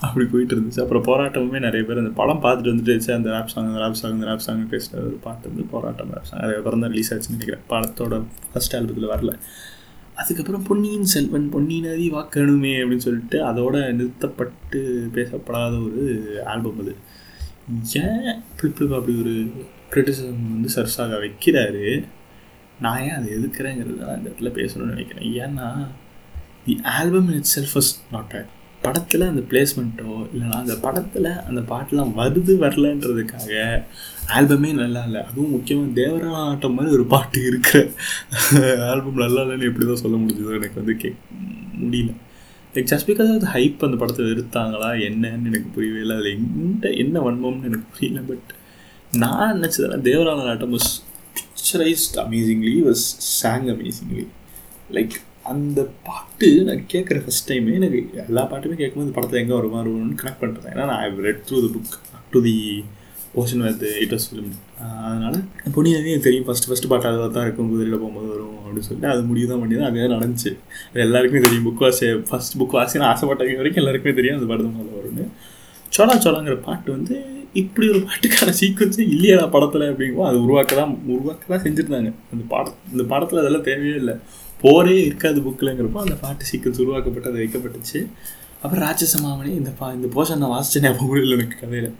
S2: அப்படி போயிட்டு இருந்துச்சு. அப்புறம் போராட்டமுமே நிறைய பேர் அந்த படம் பார்த்துட்டு வந்துட்டு அந்த ரேப் சாங் அந்த ரேப் சாங் அந்த ரேப் சாங் பேசுகிற ஒரு பாட்டு வந்து போராட்டம் ரேப் சாங் அதுக்கப்புறம் தான் ரிலீஸ் ஆச்சுன்னு நினைக்கிறேன். படத்தோட ஃபஸ்ட் ஆல்பத்தில் வரல. அதுக்கப்புறம் பொன்னியின் செல்வன் பொன்னி நதி வாக்கணுமே அப்படின்னு சொல்லிட்டு அதோட நிறுத்தப்பட்டு பேசப்படாத ஒரு ஆல்பம் அது. ஏன் பிளிப்ளிப் அப்படி ஒரு கிரிட்டிசிசம் வந்து சர்சாக வைக்கிறாரு? நான் ஏன் அதை எதுக்குறேங்கிறது நான் இந்த இடத்துல பேசணும்னு நினைக்கிறேன். ஏன்னா the album in itself is not right படத்தில் அந்த பிளேஸ்மெண்ட்டோ இல்லைனா அந்த படத்தில் அந்த பாட்டெலாம் வருது வரலன்றதுக்காக ஆல்பமே நல்லா இல்லை. அதுவும் முக்கியமாக தேவராட்டம் மாதிரி ஒரு பாட்டு இருக்கிற ஆல்பம் நல்லா இல்லைன்னு எப்படி தான் சொல்ல முடிஞ்சது எனக்கு வந்து கே முடியல. லைக் ஜஸ்ட் பிகாஸ் அது ஹைப் அந்த படத்தை எடுத்தாங்களா என்னன்னு எனக்கு புரியவே இல்லை. அதில் எந்த என்ன வன்மம்னு எனக்கு புரியல. பட் நான் நினச்சதெல்லாம் தேவரான ஆட்டம் picturised amazingly was song amazingly like அந்த பாட்டு நான் கேட்குற ஃபஸ்ட் டைமே எனக்கு எல்லா பாட்டுமே கேட்கும்போது இந்த படத்தில் எங்கே வருமா வருவோம்னு கனெக்ட் பண்ணுறேன் ஏன்னா நான் I read through the book to the portion வந்து இட் வாஸ் ஃபிலிம் அதனால் பொன்னியாவே எனக்கு தெரியும் ஃபஸ்ட்டு ஃபஸ்ட்டு பாட்டு அதில் தான் இருக்கும் குதிரையில் போகும்போது வரும் அப்படின்னு சொல்லிட்டு அது முடிவு தான் பண்ணி தான் அதே நடந்துச்சு. அது எல்லாருக்குமே தெரியும் புக் வாசி ஃபஸ்ட் புக் வாசின்னு ஆசைப்பட்ட வரைக்கும் எல்லாருக்குமே தெரியும் அந்த பாட்டு தான் வரும்னு. சோளா சோளாங்கிற பாட்டு வந்து இப்படி ஒரு பாட்டுக்கான சீக்வன்ஸே இல்லையா படத்தில் அப்படிங்கும்போது அது உருவாக்க தான் உருவாக்க தான் செஞ்சுருந்தாங்க. அந்த பாட இந்த படத்தில் அதெல்லாம் தேவையே இல்லை. போரே இருக்காது புக்கில்ங்கிறப்போ அந்த பாட்டு சீக்வன்ஸ் உருவாக்கப்பட்டு அது வைக்கப்பட்டுச்சு. அப்புறம் ராட்சசமாமணி இந்த பா இந்த போஷன் நான் வாசிச்சேன் ஞாபகம் இல்லை எனக்கு கதையில்.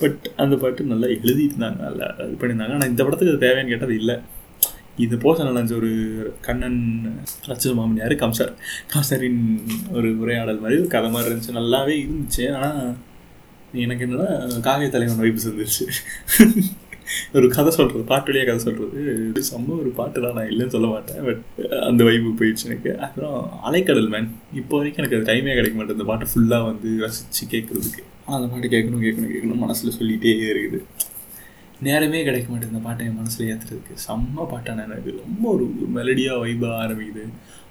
S2: பட் அந்த பாட்டு நல்லா எழுதியிருந்தாங்க நல்லா இது பண்ணியிருந்தாங்க. ஆனால் இந்த படத்துக்கு அது தேவைன்னு கேட்டது இல்லை. இந்த போஷன் நினைச்ச ஒரு கண்ணன் ராட்சச மாமன் யார் கம்சர் ஒரு உரையாடல் மாதிரி ஒரு கதை மாதிரி இருந்துச்சு. நல்லாவே இருந்துச்சு. ஆனால் எனக்கு என்னன்னா காவிய தலைவன் வைப்பு செஞ்சிருச்சு ஒரு கதை சொல்கிறது பாட்டு வழியாக கதை சொல்கிறது இது செம்ம ஒரு பாட்டுலாம் நான் இல்லைன்னு சொல்ல மாட்டேன். பட் அந்த வைப்பு போயிடுச்சு எனக்கு. அப்புறம் அலைக்கடல் மேன் இப்போ வரைக்கும் எனக்கு அது டைமே கிடைக்க மாட்டேன் இந்த பாட்டை ஃபுல்லாக வந்து ரசித்து கேட்குறதுக்கு ஆனால் அந்த பாட்டு கேட்கணும் கேட்கணும் கேட்கணும் மனசில் சொல்லிகிட்டே இருக்குது. நேரமே கிடைக்க மாட்டேங்குது இந்த பாட்டை என் மனசில் ஏற்றுறதுக்கு செம்ம பாட்டான எனக்கு. ரொம்ப ஒரு மெலடியாக வைபாக ஆரம்பிக்குது.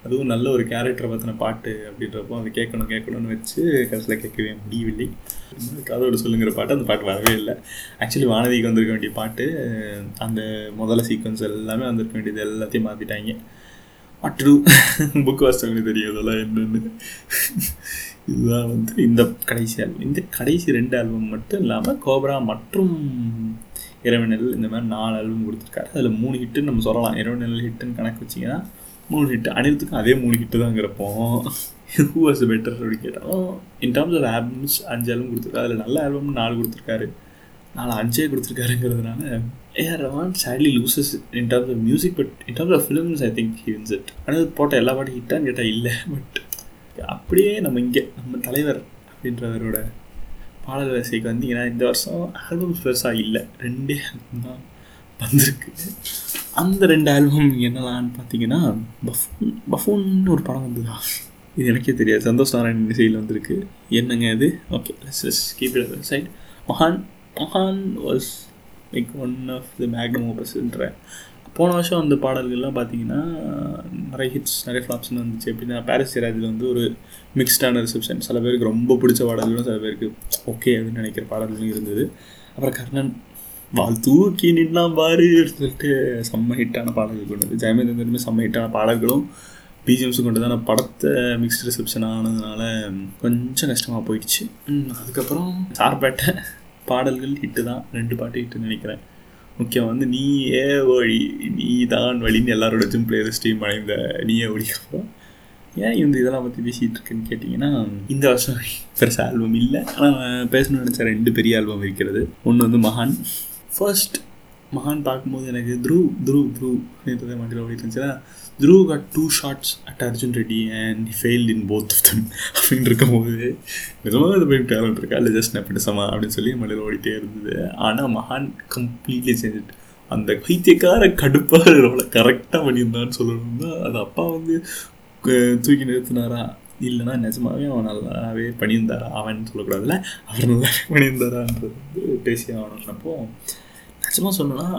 S2: அதுவும் நல்ல ஒரு கேரக்டரை பற்றின பாட்டு அப்படின்றப்போ அதை கேட்கணும் கேட்கணும்னு வச்சு கடைசியில் கேட்கவே முடியவில்லை. காதோடு சொல்லுங்கிற பாட்டு அந்த பாட்டு வரவே இல்லை. ஆக்சுவலி வானதிக்கு வந்திருக்க வேண்டிய பாட்டு அந்த முதல்ல சீக்வன்ஸ் எல்லாமே வந்திருக்க வேண்டியது எல்லாத்தையும் மாற்றிட்டாங்க வாட் டூ புக் வாசித்தவங்களுக்கு தெரியும் இதெல்லாம் என்னென்னு. இதுதான் வந்து இந்த கடைசி ஆல்பம் இந்த கடைசி ரெண்டு ஆல்பம் மட்டும் இல்லாமல் கோப்ரா மற்றும் இரவினல் இந்த மாதிரி நாலு ஆல்பம் கொடுத்துருக்காரு. அதில் மூணு ஹிட்டுன்னு நம்ம சொல்லலாம். இரவினல் ஹிட்டுன்னு கணக்கு வச்சிங்கன்னா மூணு ஹிட்டு அனிருத்துக்கும் அதே மூணு ஹிட்டு தாங்கிறப்போ ஹூ வாஸ் பெட்டர் அப்படின்னு கேட்டாலும் இன் டர்ம்ஸ் ஆஃப் ஆல்பம்ஸ் அஞ்சு ஆல்பம் கொடுத்துருக்காரு அதில் நல்ல ஆல்பம் நாலு கொடுத்துருக்காரு. நாலு அஞ்சே கொடுத்துருக்காருங்கிறதுனால AR Rahman sadly loses in terms of music but in terms of films I think he wins it ஆனால் போட்ட எல்லா பாட்டும் ஹிட்டான்னு கேட்டால் இல்லை பட் அப்படியே நம்ம இங்கே நம்ம தலைவர் அப்படின்றவரோட பாடல் வரிசைக்கு வந்தீங்கன்னா இந்த வருஷம் ஆல்பம்ஸ் பெருசாக இல்லை. ரெண்டே ஆல்பம் தான் வந்திருக்கு. அந்த ரெண்டு ஆல்பம் என்னலான்னு பார்த்தீங்கன்னா பஃபூன் பஃபூன்னு ஒரு படம் வந்ததா. இது எனக்கே தெரியாது. சந்தோஷ் நாராயண் இசையில் வந்திருக்கு. என்னங்க இது? ஓகே கீப் இட் சைட் மகான் மகான் was like one of the Magnum ஓபஸ்ன்ற போன வருஷம் அந்த பாடல்கள்லாம் பார்த்தீங்கன்னா நிறைய ஹிட்ஸ் நிறைய ஃப்ளாப்ஸ்னு வந்துச்சு. எப்படின்னா பாரிஸ் சிராஜில் வந்து ஒரு மிக்ஸ்டான ரிசப்ஷன் சில பேருக்கு ரொம்ப பிடிச்ச பாடல்களும் சில பேருக்கு ஓகே அப்படின்னு நினைக்கிற பாடல்களும் இருந்தது. அப்புறம் கர்ணன் வாழ் தூக்கி நின்னா பாரு சொல்லிட்டு செம்ம ஹிட்டான பாடல்கள் கொண்டது ஜெயமேந்திரமே செம்ம ஹிட்டான பாடல்களும் பிஜிஎம்ஸும் கொண்டு தான் படத்தை மிக்ஸ்ட் ரிசப்ஷன் ஆனதுனால கொஞ்சம் கஷ்டமாக போயிடுச்சு. அதுக்கப்புறம்? சார்பேட்டை பாடல்கள் ஹிட்டு தான். ரெண்டு பாட்டு ஹிட்டுன்னு நினைக்கிறேன். முக்கியம் வந்து நீ ஏ வழி நீ தான் வழின்னு எல்லாரோட ஜிம் பிளேலிஸ்டையும் அடைந்த நீயே ஒழிக்கப்போம் ஏன் இந்த இதெல்லாம் பற்றி பேசிகிட்டு இருக்குன்னு கேட்டிங்கன்னா இந்த வருஷம் பெருசாக ஆல்பம் இல்லை. ஆனால் பேசணும்னு நினச்ச ரெண்டு பெரிய ஆல்பம் இருக்கிறது. ஒன்று வந்து மகான் ஃபர்ஸ்ட் மகான் பார்க்கும்போது எனக்கு த்ரூ த்ரூ த்ரூ அப்படின்றத மண்டியில் ஓடிட்டு இருந்துச்சுன்னா through cut to shorts at Arjun Reddy and failed in both of them அப்படின்னு இருக்கும்போது நிஜமாக அது போய் டேலண்ட் இருக்கா இல்லை ஜஸ்ட் நெப்படிசமா அப்படின்னு சொல்லி மண்டியில் ஓடிட்டே இருந்தது. ஆனால் மகான் கம்ப்ளீட்லி சேஞ்ச் அந்த பைத்தியக்கார கடுப்பாக ரொம்ப கரெக்டாக பண்ணியிருந்தான்னு சொல்லணும்னா அது அப்பா வந்து தூக்கி நிறுத்தினாரா? இல்லைனா நிஜமாவே அவன் நல்லாவே பண்ணியிருந்தாரா? அவன் சொல்லக்கூடாதுல்ல. அவர் நல்லாவே பண்ணியிருந்தாரான்றது வந்து பேசி ஆகணும்னப்போ நிஜமாக சொல்லணும்னா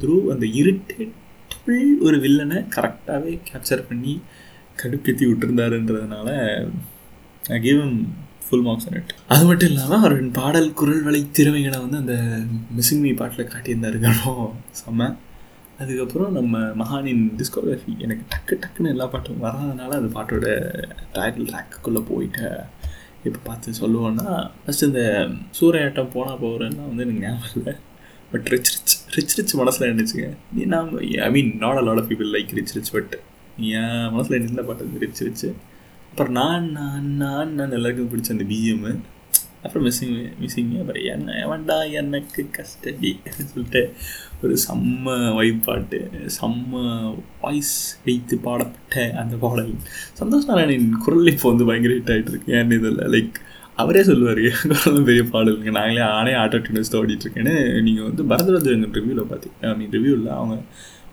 S2: த்ரூ அந்த இரிட்டேட்டபிள் ஒரு வில்லனை கரெக்டாகவே கேப்சர் பண்ணி கடுப்பேற்றி விட்டுருந்தாருன்றதுனால I give full marks on it அது மட்டும் இல்லாமல் அவரின் பாடல் குரல் வலை திறமைகளை வந்து அந்த மிஸ்ஸிங் மீ பாட்டில் காட்டியிருந்தாருங்களும் செம்ம. அதுக்கப்புறம் நம்ம மகானின் டிஸ்கோகிராஃபி எனக்கு டக்கு டக்குன்னு எல்லா பாட்டும் வராதனால அந்த பாட்டோட டைட்டில் ட்ராக்குக்குள்ளே போயிட்டு. இப்போ பார்த்து சொல்லுவோன்னா ஃபஸ்ட்டு இந்த சூறையாட்டம் போனால் போகிறேன்னா வந்து எனக்கு ஞாபகம் இல்லை. But rich rich rich rich மனசில் நினச்சிங்க நீ நாம் I mean not a lot of people like rich rich but என் மனசில் நின்ற பாட்டு? ரிச் ரிச் அப்புறம் நான் நான் நான் நான் எல்லாருக்கும் பிடிச்ச அந்த பிஜிஎம்மு அப்புறம் மிஸ்ஸிங் மிஸ்ஸிங் அப்புறம் என்ன வேண்டா எனக்கு கஸ்டடி? சொல்லிட்டு ஒரு செம்ம வைப் பாட்டு. செம்ம வாய்ஸ் வைத்து பாடப்பட்ட அந்த பாடல். சந்தோஷ் நாராயணின் குரல் இப்போ வந்து பயங்கர ஹிட் ஆகிட்டு இருக்கு. ஏன்னு இதில் லைக் அவரே சொல்லுவார் குரலும் பெரிய பாடலுங்க நாங்களே ஆனே ஆட்டோ டியூனஸ் தான் ஓடிட்டுருக்கேன்னு நீங்கள் வந்து பரதராஜன் ரிவ்யூவில் பார்த்தீங்க மீன் ரிவ்யூவில் அவங்க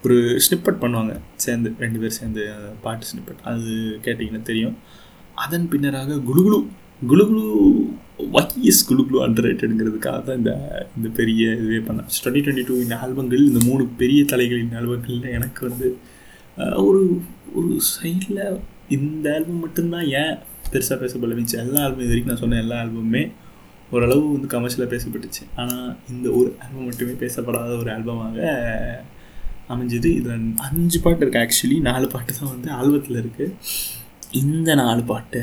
S2: ஒரு ஸ்னிப்பட் பண்ணுவாங்க. சேர்ந்து ரெண்டு பேர் சேர்ந்து பாட்டு ஸ்னிப்பட் அது கேட்டிங்கன்னா தெரியும். அதன் பின்னராக குலுகுலு குலுகுலு வைஎஸ் குலுகுலு அண்டர் ரேட்டடுங்கிறதுக்காக தான் இந்த இந்த பெரிய இதுவே பண்ணேன் டுவெண்ட்டி டுவெண்ட்டி டூ இந்த ஆல்பங்கள் இந்த மூணு பெரிய தலைகளின் ஆல்பங்கள்ல எனக்கு வந்து ஒரு ஒரு சைடில் இந்த ஆல்பம் மட்டும்தான் ஏன் பெருசாக பேசப்படல மீன்ஸ் எல்லா ஆல்பம் இது வரைக்கும் நான் சொன்ன எல்லா ஆல்பமுமே ஓரளவு வந்து கமர்ஷியலாக பேசப்பட்டுச்சு. ஆனால் இந்த ஒரு ஆல்பம் மட்டுமே பேசப்படாத ஒரு ஆல்பமாக அமைஞ்சது. இதில் அஞ்சு பாட்டு இருக்குது ஆக்சுவலி நாலு பாட்டு தான் வந்து ஆல்பத்தில் இருக்குது இந்த நாலு பாட்டை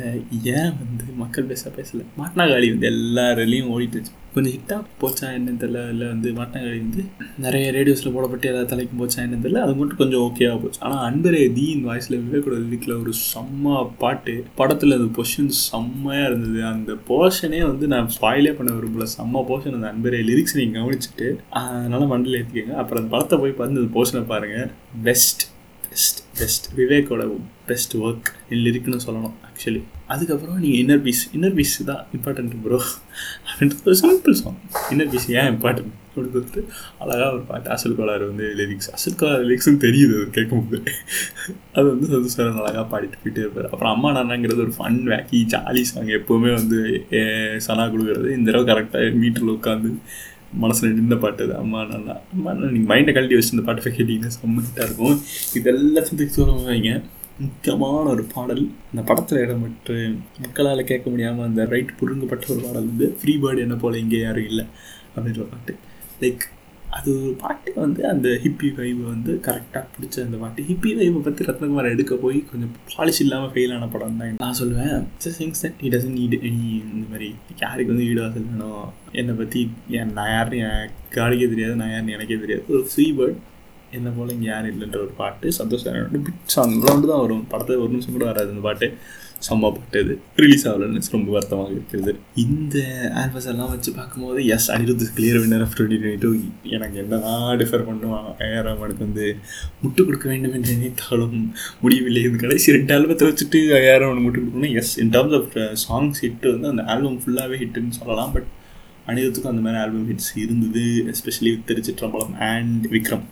S2: ஏன் வந்து மக்கள் பேச பேசலை? மாட்னாகாளி வந்து எல்லாரிலையும் ஓடிட்டுச்சு கொஞ்சம் ஹிட்டாக போச்சா என்னன்னு தெரியல. இல்லை வந்து மாட்னாகாளி வந்து நிறைய ரேடியோஸில் போடப்பட்டு எல்லா தலைக்கும் போச்சா என்னன்னு தெரியல. அது மட்டும் கொஞ்சம் ஓகேவாக போச்சு. ஆனால் அன்பரே தீன் வாய்ஸில் விவேக்கோட வீட்டில் ஒரு செம்ம பாட்டு. படத்தில் அந்த பொஷன் செம்மையாக இருந்தது. அந்த போர்ஷனே வந்து நான் ஸ்பாயிலே பண்ண விரும்பல. செம்ம போர்ஷன் அந்த அன்பரே லிரிக்ஸ் நீங்கள் கவனிச்சுட்டு அதனால் மண்டல ஏற்றிக்கங்க அப்புறம் அந்த படத்தை போய் பார்த்து அந்த போர்ஷனை பாருங்கள் பெஸ்ட் பெஸ்ட் பெஸ்ட் விவேக்கோட பெஸ்ட் ஒர்க் இதில் இருக்குன்னு சொல்லணும் ஆக்சுவலி அதுக்கப்புறம் நீங்கள் இன்னர் பீஸ் இன்னர் பீஸ் தான் இம்பார்ட்டன்ட் ப்ரோ அப்படின்றது ஒரு சிம்பிள் சாங் இன்னர் பீஸ் ஏன் இம்பார்ட்டன்ட் அப்படின்னு கொடுத்துட்டு அழகாக ஒரு பாட்டு அசல் கோளாறு வந்து லிரிக்ஸ் அசல் கோளாறு லிரிக்ஸும் தெரியுது அது கேட்கும்போது. அது வந்து சந்தோஷம் அழகாக பாடிட்டு போயிட்டே இருப்பார். அப்புறம் அம்மா நானாங்கிறது ஒரு ஃபன் வேக்கி ஜாலி சாங் எப்போவுமே வந்து சனா கொடுக்குறது. இந்த தடவை கரெக்டாக மீட்டரில் உட்காந்து மனசில் நின்ற பாட்டு அது அம்மா நல்லா அம்மா நீங்கள் மைண்டை கழட்டி வச்சு இந்த பாட்டு கேட்டிங்கன்னா செம்ம இருக்கும். இது எல்லாத்தையும் சொல்லுவாங்க. முக்கியமான ஒரு பாடல். அந்த படத்தில் இடம்பெற்று மக்களால் கேட்க முடியாமல் அந்த ரைட் புருங்கப்பட்ட ஒரு பாடல் வந்து ஃப்ரீ பேர்டு என்ன போல் இங்கே யாரும் இல்லை அப்படின்ற பாட்டு. லைக் அது ஒரு பாட்டு வந்து அந்த ஹிப்பி வைவை வந்து கரெக்டாக பிடிச்ச அந்த பாட்டு. ஹிப்பி வைவை பற்றி ரத்னகுமார் எடுக்க போய் கொஞ்சம் பாலிஷ் இல்லாமல் ஃபெயில் ஆன படம் தான் நான் சொல்லுவேன் things that it doesn't need any இந்த மாதிரி. யாருக்கு வந்து ஈடுவாசல் வேணும்? என்னை பற்றி என் நான் யாருன்னு என் காலிக்கே தெரியாது நான் யாருன்னு எனக்கே தெரியாது. ஒரு ஃப்ரீ பேர்ட் என்ன போல் இங்கே யாரும் இல்லைன்ற ஒரு பாட்டு. சந்தோஷம் பிட் சாங் தான் வரும். படத்தை ஒரு நிமிஷம் கூட வராது அந்த பாட்டு. சம்மப்பட்டது ரிலீஸ் ஆகலன்னு ரொம்ப வருத்தமாக இருக்கிறது இந்த ஆல்பஸ் எல்லாம் வச்சு பார்க்கும்போது yes Anirudh clear winner of twenty twenty two எனக்கு என்னதான் டிஃபர் பண்ணுவான் ஏஆராம் எனக்கு வந்து முட்டு கொடுக்க வேண்டும் என்று நினைத்தாலும் முடியவில்லை. இந்த கடைசி ரெண்டு ஆல்பத்தை வச்சுட்டு ஐயாயிரம் அவனுக்கு முட்டு கொடுக்கணும் yes in terms of songs uh, hit வந்து அந்த ஆல்பம் ஃபுல்லாகவே ஹிட்டுன்னு சொல்லலாம். பட் அனிருத்துக்கும் அந்த மாதிரி ஆல்பம் ஹிட்ஸ் இருந்தது எஸ்பெஷலி திருச்சிற்றம்பலம் அண்ட் விக்ரம்.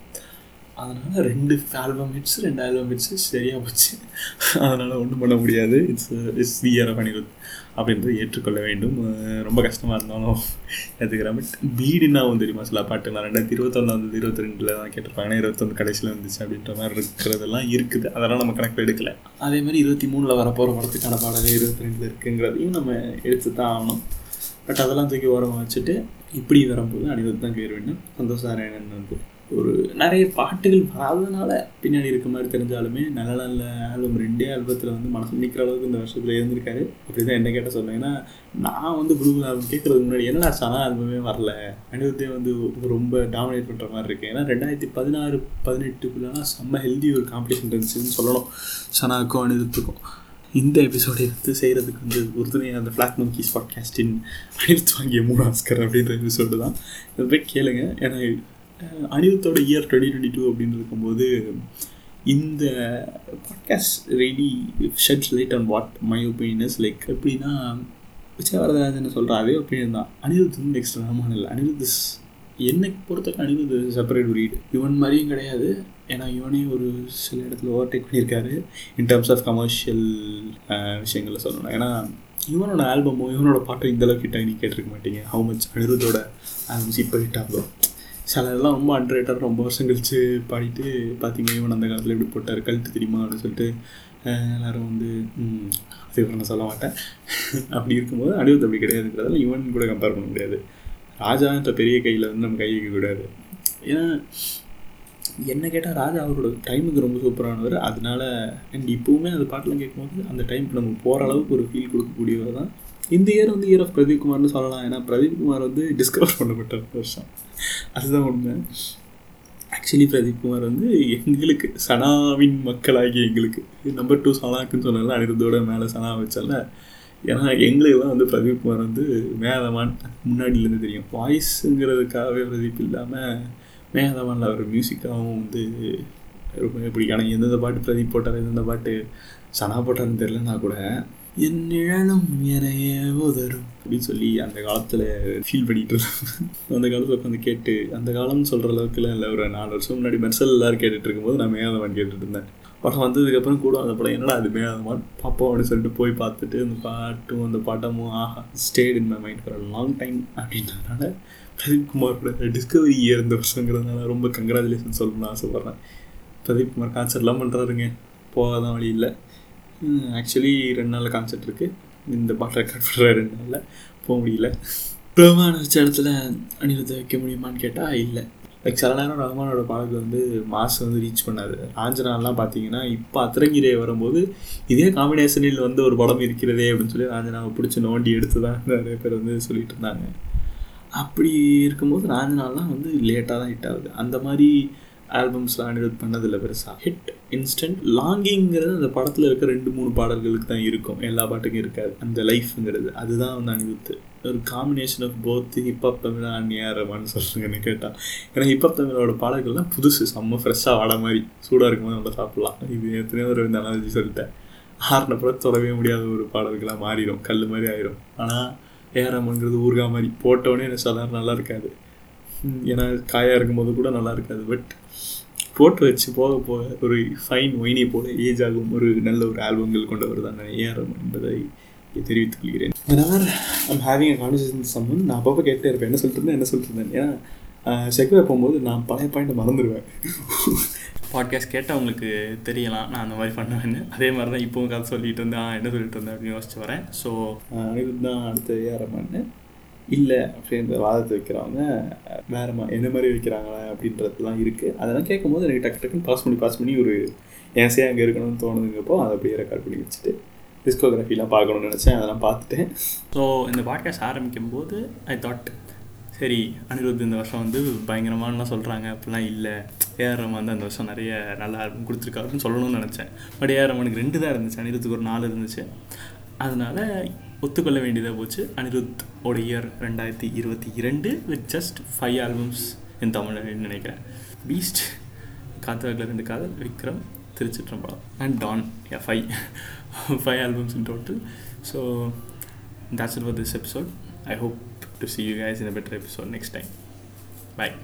S2: அதனால் ரெண்டு ஆல்பம் ஹிட்ஸ் ரெண்டு ஆல்பம் ஹிட்ஸு சரியாக போச்சு. அதனால் ஒன்றும் பண்ண முடியாது. It's it's the year of Anirudh ஏற்றுக்கொள்ள வேண்டும். ரொம்ப கஷ்டமாக இருந்தாலும் ஏற்றுக்கிறேன் பட் பீடுன்னாவும் தெரியுமா சில பாட்டு நான் ரெண்டாயிரத்தி இருபத்தொன்னு வந்து இருபத்தி ரெண்டில் தான் கேட்டிருப்பாங்க. இருபத்தொன்று கடைசியில் வந்துச்சு அப்படின்ற மாதிரி இருக்கிறதெல்லாம் இருக்குது. அதெல்லாம் நம்ம கணக்கில் எடுக்கல. அதே மாதிரி இருபத்தி மூணில் வரப்போகிற படத்துக்கான பாடலே இருபத்தி ரெண்டில் இருக்குங்கிறதையும் நம்ம எடுத்து தான் ஆகணும். பட் அதெல்லாம் தூக்கி ஓரமாக வச்சுட்டு இப்படி வரும்போது அனிருத் தான் கேர் வேண்டும் சந்தோஷ் நாராயணன் வந்து ஒரு நிறைய பாட்டுகள் வராதனால பின்னாடி இருக்க மாதிரி தெரிஞ்சாலுமே நல்ல நல்ல ஆல்பம் ரெண்டே ஆல்பத்தில் வந்து மனசு நிற்கிற அளவுக்கு இந்த வருஷத்தில் இருந்திருக்காரு அப்படி தான் என்ன கேட்ட சொன்னேன். ஏன்னா நான் வந்து குரூப் ஆல்பம் கேட்குறதுக்கு முன்னாடி என்னடா சனா ஆல்பமே வரல? அனிருத்தே வந்து ரொம்ப டாமினேட் பண்ணுற மாதிரி இருக்குது ஏன்னா ரெண்டாயிரத்தி பதினாறு பதினெட்டுக்குள்ளனா செம்ம ஹெல்தி ஒரு காம்படிஷன் இருந்துச்சுன்னு சொல்லணும். சனாவுக்கும் அனிருத்துக்கும். இந்த எபிசோடை வந்து செய்கிறதுக்கு வந்து உறுதுணையாக அந்த ஃப்ளாக் மங்கீஸ் பாட்காஸ்டின் அனிருத் வாங்கிய மூணு ஆஸ்கர் அப்படின்ற எபிசோடு தான். இதை போய் கேளுங்க. ஏன்னா அனிருத்தோட இயர் டுவெண்ட்டி டுவெண்ட்டி டூ அப்படின்னு இருக்கும்போது இந்த podcast ready sheds light on what my opinion is like எப்படின்னா விஜய் வரதராஜன் சொல்கிற அதே ஒப்பீனியன் தான். அனிருத் வந்து நெக்ஸ்ட் ரஹமான் இல்லை. அனிருத் இஸ் என்னை பொறுத்தவரை அனிருத் செப்பரேட் ரீட் இவன் மாதிரியும் கிடையாது. ஏன்னா இவனே ஒரு சில இடத்துல ஓவர்டேக் பண்ணியிருக்காரு. இன் டர்ம்ஸ் ஆஃப் கமர்ஷியல் விஷயங்களில் சொல்லணும் ஏன்னா இவனோட ஆல்பமோ இவனோட பாட்டும் இந்தளவுக்கு ஹிட்டாக நீ கேட்டிருக்க மாட்டீங்க. ஹவு மச் அனிருத்தோட ஆல்பம்ஸ் இப்போ ஹிட் ஆகும் சில ரொம்ப அண்ட்ரேட்டர் ரொம்ப வருஷம் கழிச்சு பாடிட்டு பார்த்தீங்க இவன் அந்த காலத்தில் எப்படி போட்டார் கழுத்து தெரியுமா அப்படின்னு சொல்லிட்டு எல்லோரும் வந்து அது நான் சொல்ல மாட்டேன். அப்படி இருக்கும்போது அனிருத் அப்படி கிடையாதுங்கிறதால இவன் கூட கம்பேர் பண்ண முடியாது. ராஜான்ற பெரிய கையில் வந்து நம்ம கை வைக்கக்கூடாது ஏன்னா என்ன கேட்டால் ராஜா அவரோட டைமுக்கு ரொம்ப சூப்பரானவர் அதனால அண்ட் இப்போவுமே அந்த பாட்டெலாம் கேட்கும்போது அந்த டைமுக்கு நம்ம போகிற அளவுக்கு ஒரு ஃபீல் கொடுக்கக்கூடியவர் தான் இந்த இயர் வந்து இயர் ஆஃப் பிரதீப் குமார்னு சொல்லலாம். ஏன்னா பிரதீப் குமார் வந்து டிஸ்கவர் பண்ணப்பட்ட வருஷம் அதுதான் உண்மை. ஆக்சுவலி பிரதீப் குமார் வந்து எங்களுக்கு சனாவின் மக்களாகிய எங்களுக்கு நம்பர் டூ சனாக்குன்னு சொன்னால அனிருத்தோட மேலே சனா வச்சால ஏன்னா எங்களுக்கெல்லாம் வந்து பிரதீப் குமார் வந்து மேதவான் முன்னாடியிலேருந்து தெரியும். வாய்ஸுங்கிறதுக்காகவே பிரதீப் இல்லாமல் மேதவானில் அவர் மியூசிக்காகவும் வந்து ரொம்ப பிடிக்கும் ஆனால் எந்தெந்த பாட்டு பிரதீப் போட்டார் எந்தெந்த பாட்டு சனா போட்டார்னு தெரிலனா கூட என் நிழலும் எனைய உதரும். அப்படின்னு சொல்லி அந்த காலத்தில் ஃபீல் பண்ணிட்டு இருந்தோம் அந்த காலத்தில் உட்காந்து கேட்டு அந்த காலம்னு சொல்கிற அளவுக்குலாம் இல்லை. ஒரு நாலு வருஷம் முன்னாடி மெர்சல் எல்லாரும் கேட்டுட்டு இருக்கும்போது நான் மேதவான் கேட்டுட்டு இருந்தேன். படம் வந்ததுக்கப்புறம் கூட அந்த படம் என்னடா அது மேதவான் பார்ப்போம் அப்படின்னு சொல்லிட்டு போய் பார்த்துட்டு அந்த பாட்டும் அந்த படமும் ஆஹா stayed in my mind for long time அப்படின்றதுனால பிரதீப் குமாரோட டிஸ்கவரி இயர் இந்த வருஷங்கிறதுனால ரொம்ப கங்க்ராச்சுலேஷன் சொல்லணும்னு ஆசைப்பட்றேன். பிரதீப் குமார் கான்சர்ட்லாம் பண்ணுறாருங்க போகாதான் வழி இல்லை. ஆக்சுவலி ரெண்டு நாளில் கான்செர்ட் இருக்குது இந்த பாட்டை ரெக்கார்ட் பண்ணுற ரெண்டு நாளில். போக முடியல. பிரமாண வச்ச இடத்துல அனிருத்தை வைக்க முடியுமான்னு கேட்டால் இல்லை. லைக் சில நேரம் ரஹ்மானோட பாடல்கள் வந்து மாஸ் வந்து ரீச் பண்ணாது. ராஞ்சனாலாம் பார்த்தீங்கன்னா இப்போ அத்திரங்கிரே வரும்போது இதே காம்பினேஷனில் வந்து ஒரு படம் இருக்கிறதே அப்படின்னு சொல்லி ராஞ்சனாவை பிடிச்சி நோண்டி எடுத்து தான் நிறைய பேர் வந்து சொல்லிட்டு இருந்தாங்க. அப்படி இருக்கும்போது ராஞ்சனாலாம் வந்து லேட்டாக தான் ஹிட் ஆகுது. அந்த மாதிரி ஆல்பம்ஸ்லாம் அனிருத் பண்ணதில்லை பெருசாக ஹிட் இன்ஸ்டன்ட் லாங்கிங்கிறது அந்த படத்தில் இருக்க ரெண்டு மூணு பாடல்களுக்கு தான் இருக்கும். எல்லா பாட்டுக்கும் இருக்காது. அந்த லைஃப்ங்கிறது அதுதான் வந்து அனிருத்து ஒரு combination of both Hiphop Tamizha and ஏஆர்மான்னு சொல்கிறேன்னு கேட்டால் ஏன்னா ஹிப்ஹாப் தமிழோட பாடல்கள்லாம் புதுசு. செம்ம ஃப்ரெஷ்ஷாக வாட மாதிரி. சூடாக இருக்கும்போது நம்ம சாப்பிட்லாம். இது எத்தனையோ ஒரு இந்த அனாலஜி சொல்லிட்டேன். ஆறினப்புறம் தொடவே முடியாத ஒரு பாடல்களாக மாறிடும். கல் மாதிரி ஆயிரும். ஆனால் ஏஆர்எம்ங்கிறது ஊர்கா மாதிரி. போட்டோடனே எனக்கு சாதாரண நல்லா இருக்காது. ஏன்னா காயாக இருக்கும்போது கூட நல்லா இருக்காது. பட் போட்டு வச்சு போக போக ஒரு ஃபைன் ஒயினி போல ஏஜ் ஆகும். ஒரு நல்ல ஒரு ஆல்பங்கள் கொண்டவர் தான் ஏஆர்எம் என்பதை தெரிவித்துக் கொள்கிறேன். Whenever I'm having a conversation someone நான் அப்பப்போ கேட்டே இருப்பேன். என்ன சொல்லிட்டு இருந்தேன் என்ன சொல்லிட்டு இருந்தேன் ஏன்னா செக்வே போகும்போது நான் பழைய பாயிண்ட்டை மறந்துடுவேன்
S1: பாட்காஸ்ட் கேட்டால் உங்களுக்கு தெரியலாம். நான் அந்த மாதிரி பண்ணுவேன்னு. அதே மாதிரி தான் இப்போவும் கதை சொல்லிட்டு இருந்தேன். என்ன சொல்லிட்டு இருந்தேன் அப்படின்னு யோசிச்சு வரேன். ஸோ
S2: அனிருத் தான் அடுத்த ஏஆர்எம்னு இல்லை அப்படின்ற வாதத்தை வைக்கிறவங்க வேறமா என்ன மாதிரி வைக்கிறாங்களா அப்படின்றதுலாம் இருக்குது அதெல்லாம் கேட்கும்போது எனக்கு டக்கு டக்குன்னு பாஸ் பண்ணி பாஸ் பண்ணி ஒரு ஏசையாக அங்கே இருக்கணும்னு தோணுதுங்கப்போ அதை அப்படியே ரெக்கார்ட் பண்ணி வச்சுட்டு டிஸ்கோகிராஃபிலாம் பார்க்கணும்னு நினச்சேன். அதெல்லாம் பார்த்துட்டேன்.
S1: ஸோ இந்த பாட்காஸ்ட் ஆரம்பிக்கும் போது ஐ தாட் சரி அனிருத் இந்த வருஷம் வந்து பயங்கரமானலாம் சொல்கிறாங்க அப்படிலாம் இல்லை. ஏஆர் வந்து அந்த வருஷம் நிறைய நல்லா ஆல்பம் கொடுத்துருக்காருன்னு சொல்லணும்னு நினச்சேன். பட் ஏஆர் ரஹ்மானுக்கு ரெண்டு தான் இருந்துச்சு. அனிருத்துக்கு ஒரு நாலு இருந்துச்சு. அதனால் ஒத்துக்கொள்ள வேண்டியதாக போச்சு அனிருத் ஓட இயர் ரெண்டாயிரத்தி இருபத்தி இரண்டு வித் ஜஸ்ட் ஃபைவ் ஆல்பம்ஸ் என் தமிழ்னு நினைக்கிறேன் Beast Kaathu Rendu Kaadhal Vikram Thiruchitrambalam and Don yeah five five albums in total so that's it for this episode. I hope to see you guys in a better episode next time. Bye.